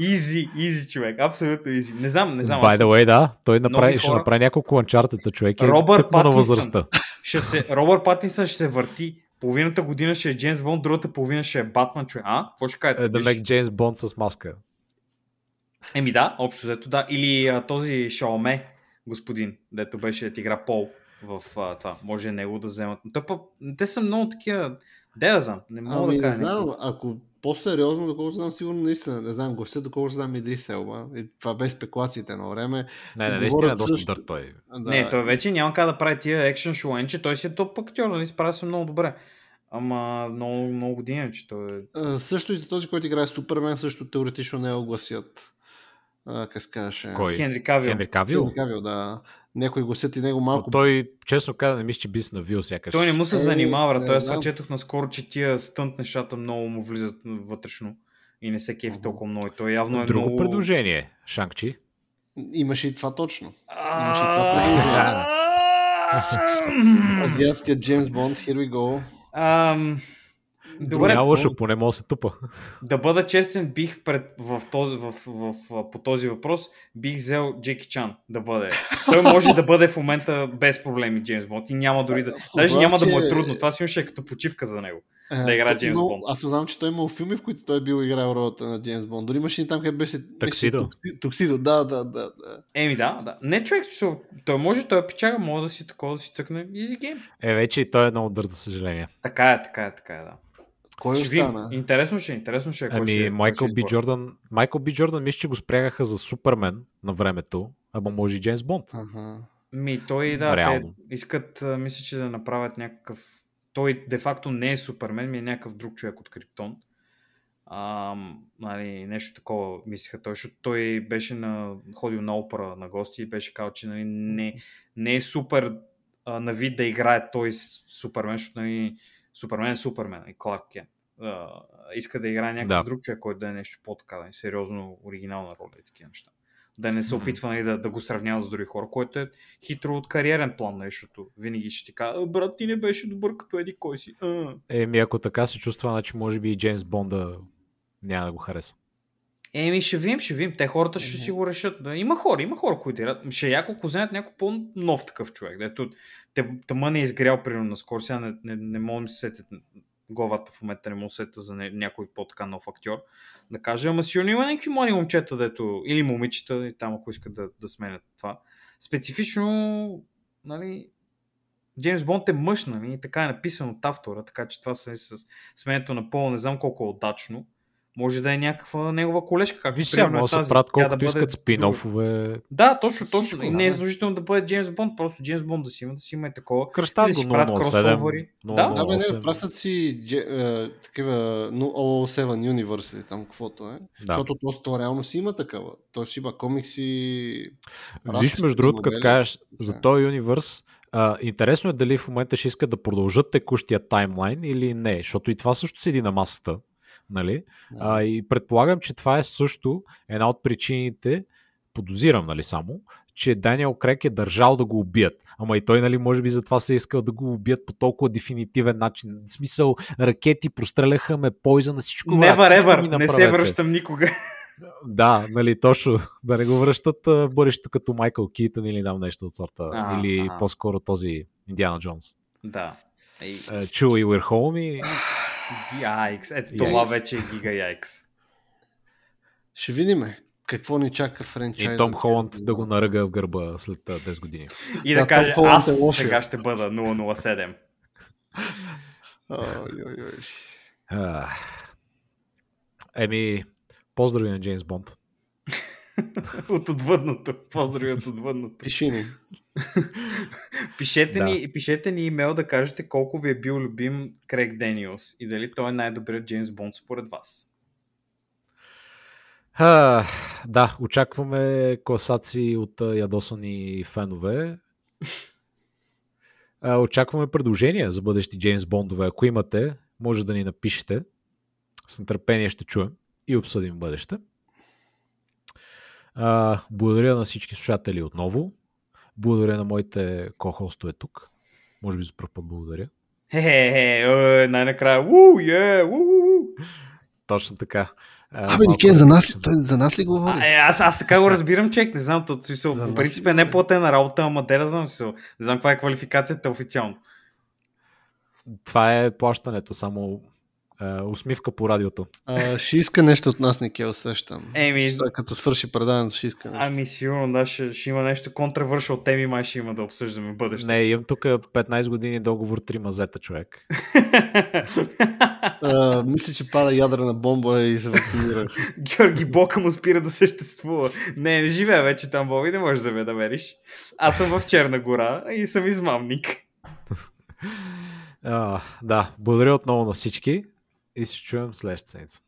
Изи, изи човек. Абсолютно изи. Не знам, не знам. By the way, да, той направи, Нови ще хора. направи няколко Uncharted човек. Е, Робърт Патинсън. възрастта. ще се, Робърт Патинсън ще се върти. Половината година ще е Джеймс Бонд, другата половина ще е Батман, човек. А? Какво ще кажете? Е, да мек Джеймс Бонд с маска. Еми да, общо взето да. Или а, този Шаоме, господин, дето беше да игра Пол в а, това. Може него да вземат. Но те, па, те са много такива... Де да знам, не мога Ами да не кажа. знам, някакво. ако по-сериозно, доколкото знам, сигурно наистина, не знам, гостя, доколкото знам Идрис Елба, и това без спекулациите на време. Не, не, наистина е доста дърт той. Да, Не, той вече няма как да прави тия екшен шоуенче, той си е топ актьор, нали, справя се много добре. Ама много, много години, че той е... А, също и за този, който играе Супермен, също теоретично не огласят. А, как се казваше? Кой? Хенри Кавил. Хенри Кавил? Хенри Кавил, да. Някои гласят и него малко. Но той, честно каза, не мисля, че би се навил сякаш. Той не му се Е, занимава, брат. знам. това четох наскоро, че тия стънт нещата много му влизат вътрешно и не се кефи Мгм. толкова много. И той явно е Друго много... предложение. Шанкчи. Имаше и това точно. Имаше това предложение. Азиатският Джеймс Бонд, here we go. Добре, Няма лошо, поне може да се тупа. да бъда честен, бих пред, в този, в, в, в, по този въпрос, бих взел Джеки Чан да бъде. Той може да бъде в момента без проблеми Джеймс Бонд и няма дори да... Даже Това, няма да му е трудно. Това си ще е като почивка за него. Е, Да играе тук Джеймс Бонд. Аз знам, че той имал филми, в които той е бил играл ролята на Джеймс Бонд. Дори имаше и там, къде беше... Таксидо. беше Токсидо, да, да, да. да. Еми да, да. Не човек, смисъл, той може, той е пичага, може да си такова да си цъкне easy game. Е, вече и той е много дърт, за съжаление. Така е, така е, така е, да. Кой Ще остана? Интересно ще, е, интересно ще е. кой ще, Ами, кой Майкъл ще Би. Джордан, Майкъл Би Джордан, мисля, че го спрягаха за Супермен на времето, ама може и Джеймс Бонд. Ага. Ми, той, да, Реално. те искат, мисля, че да направят някакъв... Той де-факто не е Супермен, ми е някакъв друг човек от Криптон. А, нали, нещо такова мислиха той, защото той беше на, ходил на опера на гости и беше казал, че нали, не, не е супер а, на вид да играе той с Супермен, защото нали, Супермен е Супермен и Кларк Кент. А, иска да играе някакъв Да. друг човек, който да е нещо по-така, да е сериозно оригинална роля и такива неща. Да не се опитва нали, да, да го сравнява с други хора, който е хитро от кариерен план, нали, защото винаги ще ти кажа, «А, брат, ти не беше добър като еди кой си. А. Еми, ако така се чувства, значи може би и Джеймс Бонда няма да го хареса. Еми, ще видим, ще видим. Те хората ще си го решат. Да, има хора, има хора, които играят. Ще е яко, ако вземат някой по-нов такъв човек. Дето те, тъма не е изгрял, примерно, наскоро. Сега не, не, не мога да се сетят главата в момента, не се сета за някой по-така нов актьор. Да каже, ама сигурно има някакви млади момчета, дето, или момичета, и там, ако искат да, да сменят това. Специфично, нали, Джеймс Бонд е мъж, нали, така е написано от автора, така че това са с сменето на пол, не знам колко е удачно. Може да е някаква негова колежка, както Виж сега, примерно е може да се правят колкото да бъде искат спин-офове. Да, точно, Всичко, точно. И да. не е задължително да бъде Джеймс Бонд, просто Джеймс Бонд да си има, да си има и такова. Кръщат да го си правят 007. кросовери. Да, Да, бе, не, 008. пращат си е, такива ну, 007 Universe или там каквото е. Да. Защото то, то реално си има такава. Той си има комикси. Виж, между другото, като кажеш за този универс, а, интересно е дали в момента ще искат да продължат текущия таймлайн или не, защото и това също седи на масата. Нали? А, и предполагам, че това е също една от причините, подозирам нали само, че Даниел Крек е държал да го убият. Ама и той, нали, може би затова се е искал да го убият по толкова дефинитивен начин. В смисъл, ракети простреляха ме, пойза на всичко. брат, Never всичко ever, не се връщам никога. Да, нали, точно. Да не го връщат а, бъдещето като Майкъл Китън или там нещо от сорта. А, или а. по-скоро този Индиана Джонс. да. Ей, Чу и We're Home и... яйкс. Ето Яйкс. това вече е гига яйкс. Ще видим какво ни чака франчайз. И Том Холанд да го наръга в гърба след а, 10 години. И Да, да, каже, аз е сега ще бъда 007. Ой, ой, ой. Еми, поздрави на Джеймс Бонд. от отвъдното. Поздрави от отвъдното. Пиши ни. Пишете, Да. ни, пишете ни имейл да кажете колко ви е бил любим Крейг Дениелс и дали той е най-добрият Джеймс Бонд според вас. А, да, очакваме класации от ядосани фенове. А, очакваме предложения за бъдещи Джеймс Бондове. Ако имате, може да ни напишете. С нетърпение ще чуем и обсъдим бъдеще. А, благодаря на всички слушатели отново. Благодаря на моите ко-хостове тук. Може би за първ път благодаря. Хе-хе-хе, най-накрая. Уу, е, уу, уу. Точно така. А, Абе, Никен, за нас, той за нас ли говори? А, е, аз, аз така го разбирам, човек. Не знам, то, смисъл, по принцип е не платена работа, ама те да знам, смисъл. Не знам каква е квалификацията официално. Това е плащането, само а, усмивка по радиото. А, ще иска нещо от нас, Нике, усещам. Еми, като свърши предаването, ще иска нещо. Ами сигурно, да, ще, ще има нещо контравършал теми, май ще има да обсъждаме в бъдеще. Не, имам тук 15 години договор, три мазета човек. А, мисля, че пада ядрена бомба и се вакцинирах. Георги Бока му спира да съществува. Не, не живея вече там, Боби, не можеш да ме намериш. Аз съм в Черна гора и съм измамник. А, да, благодаря отново на всички и се чуем следващата седмица.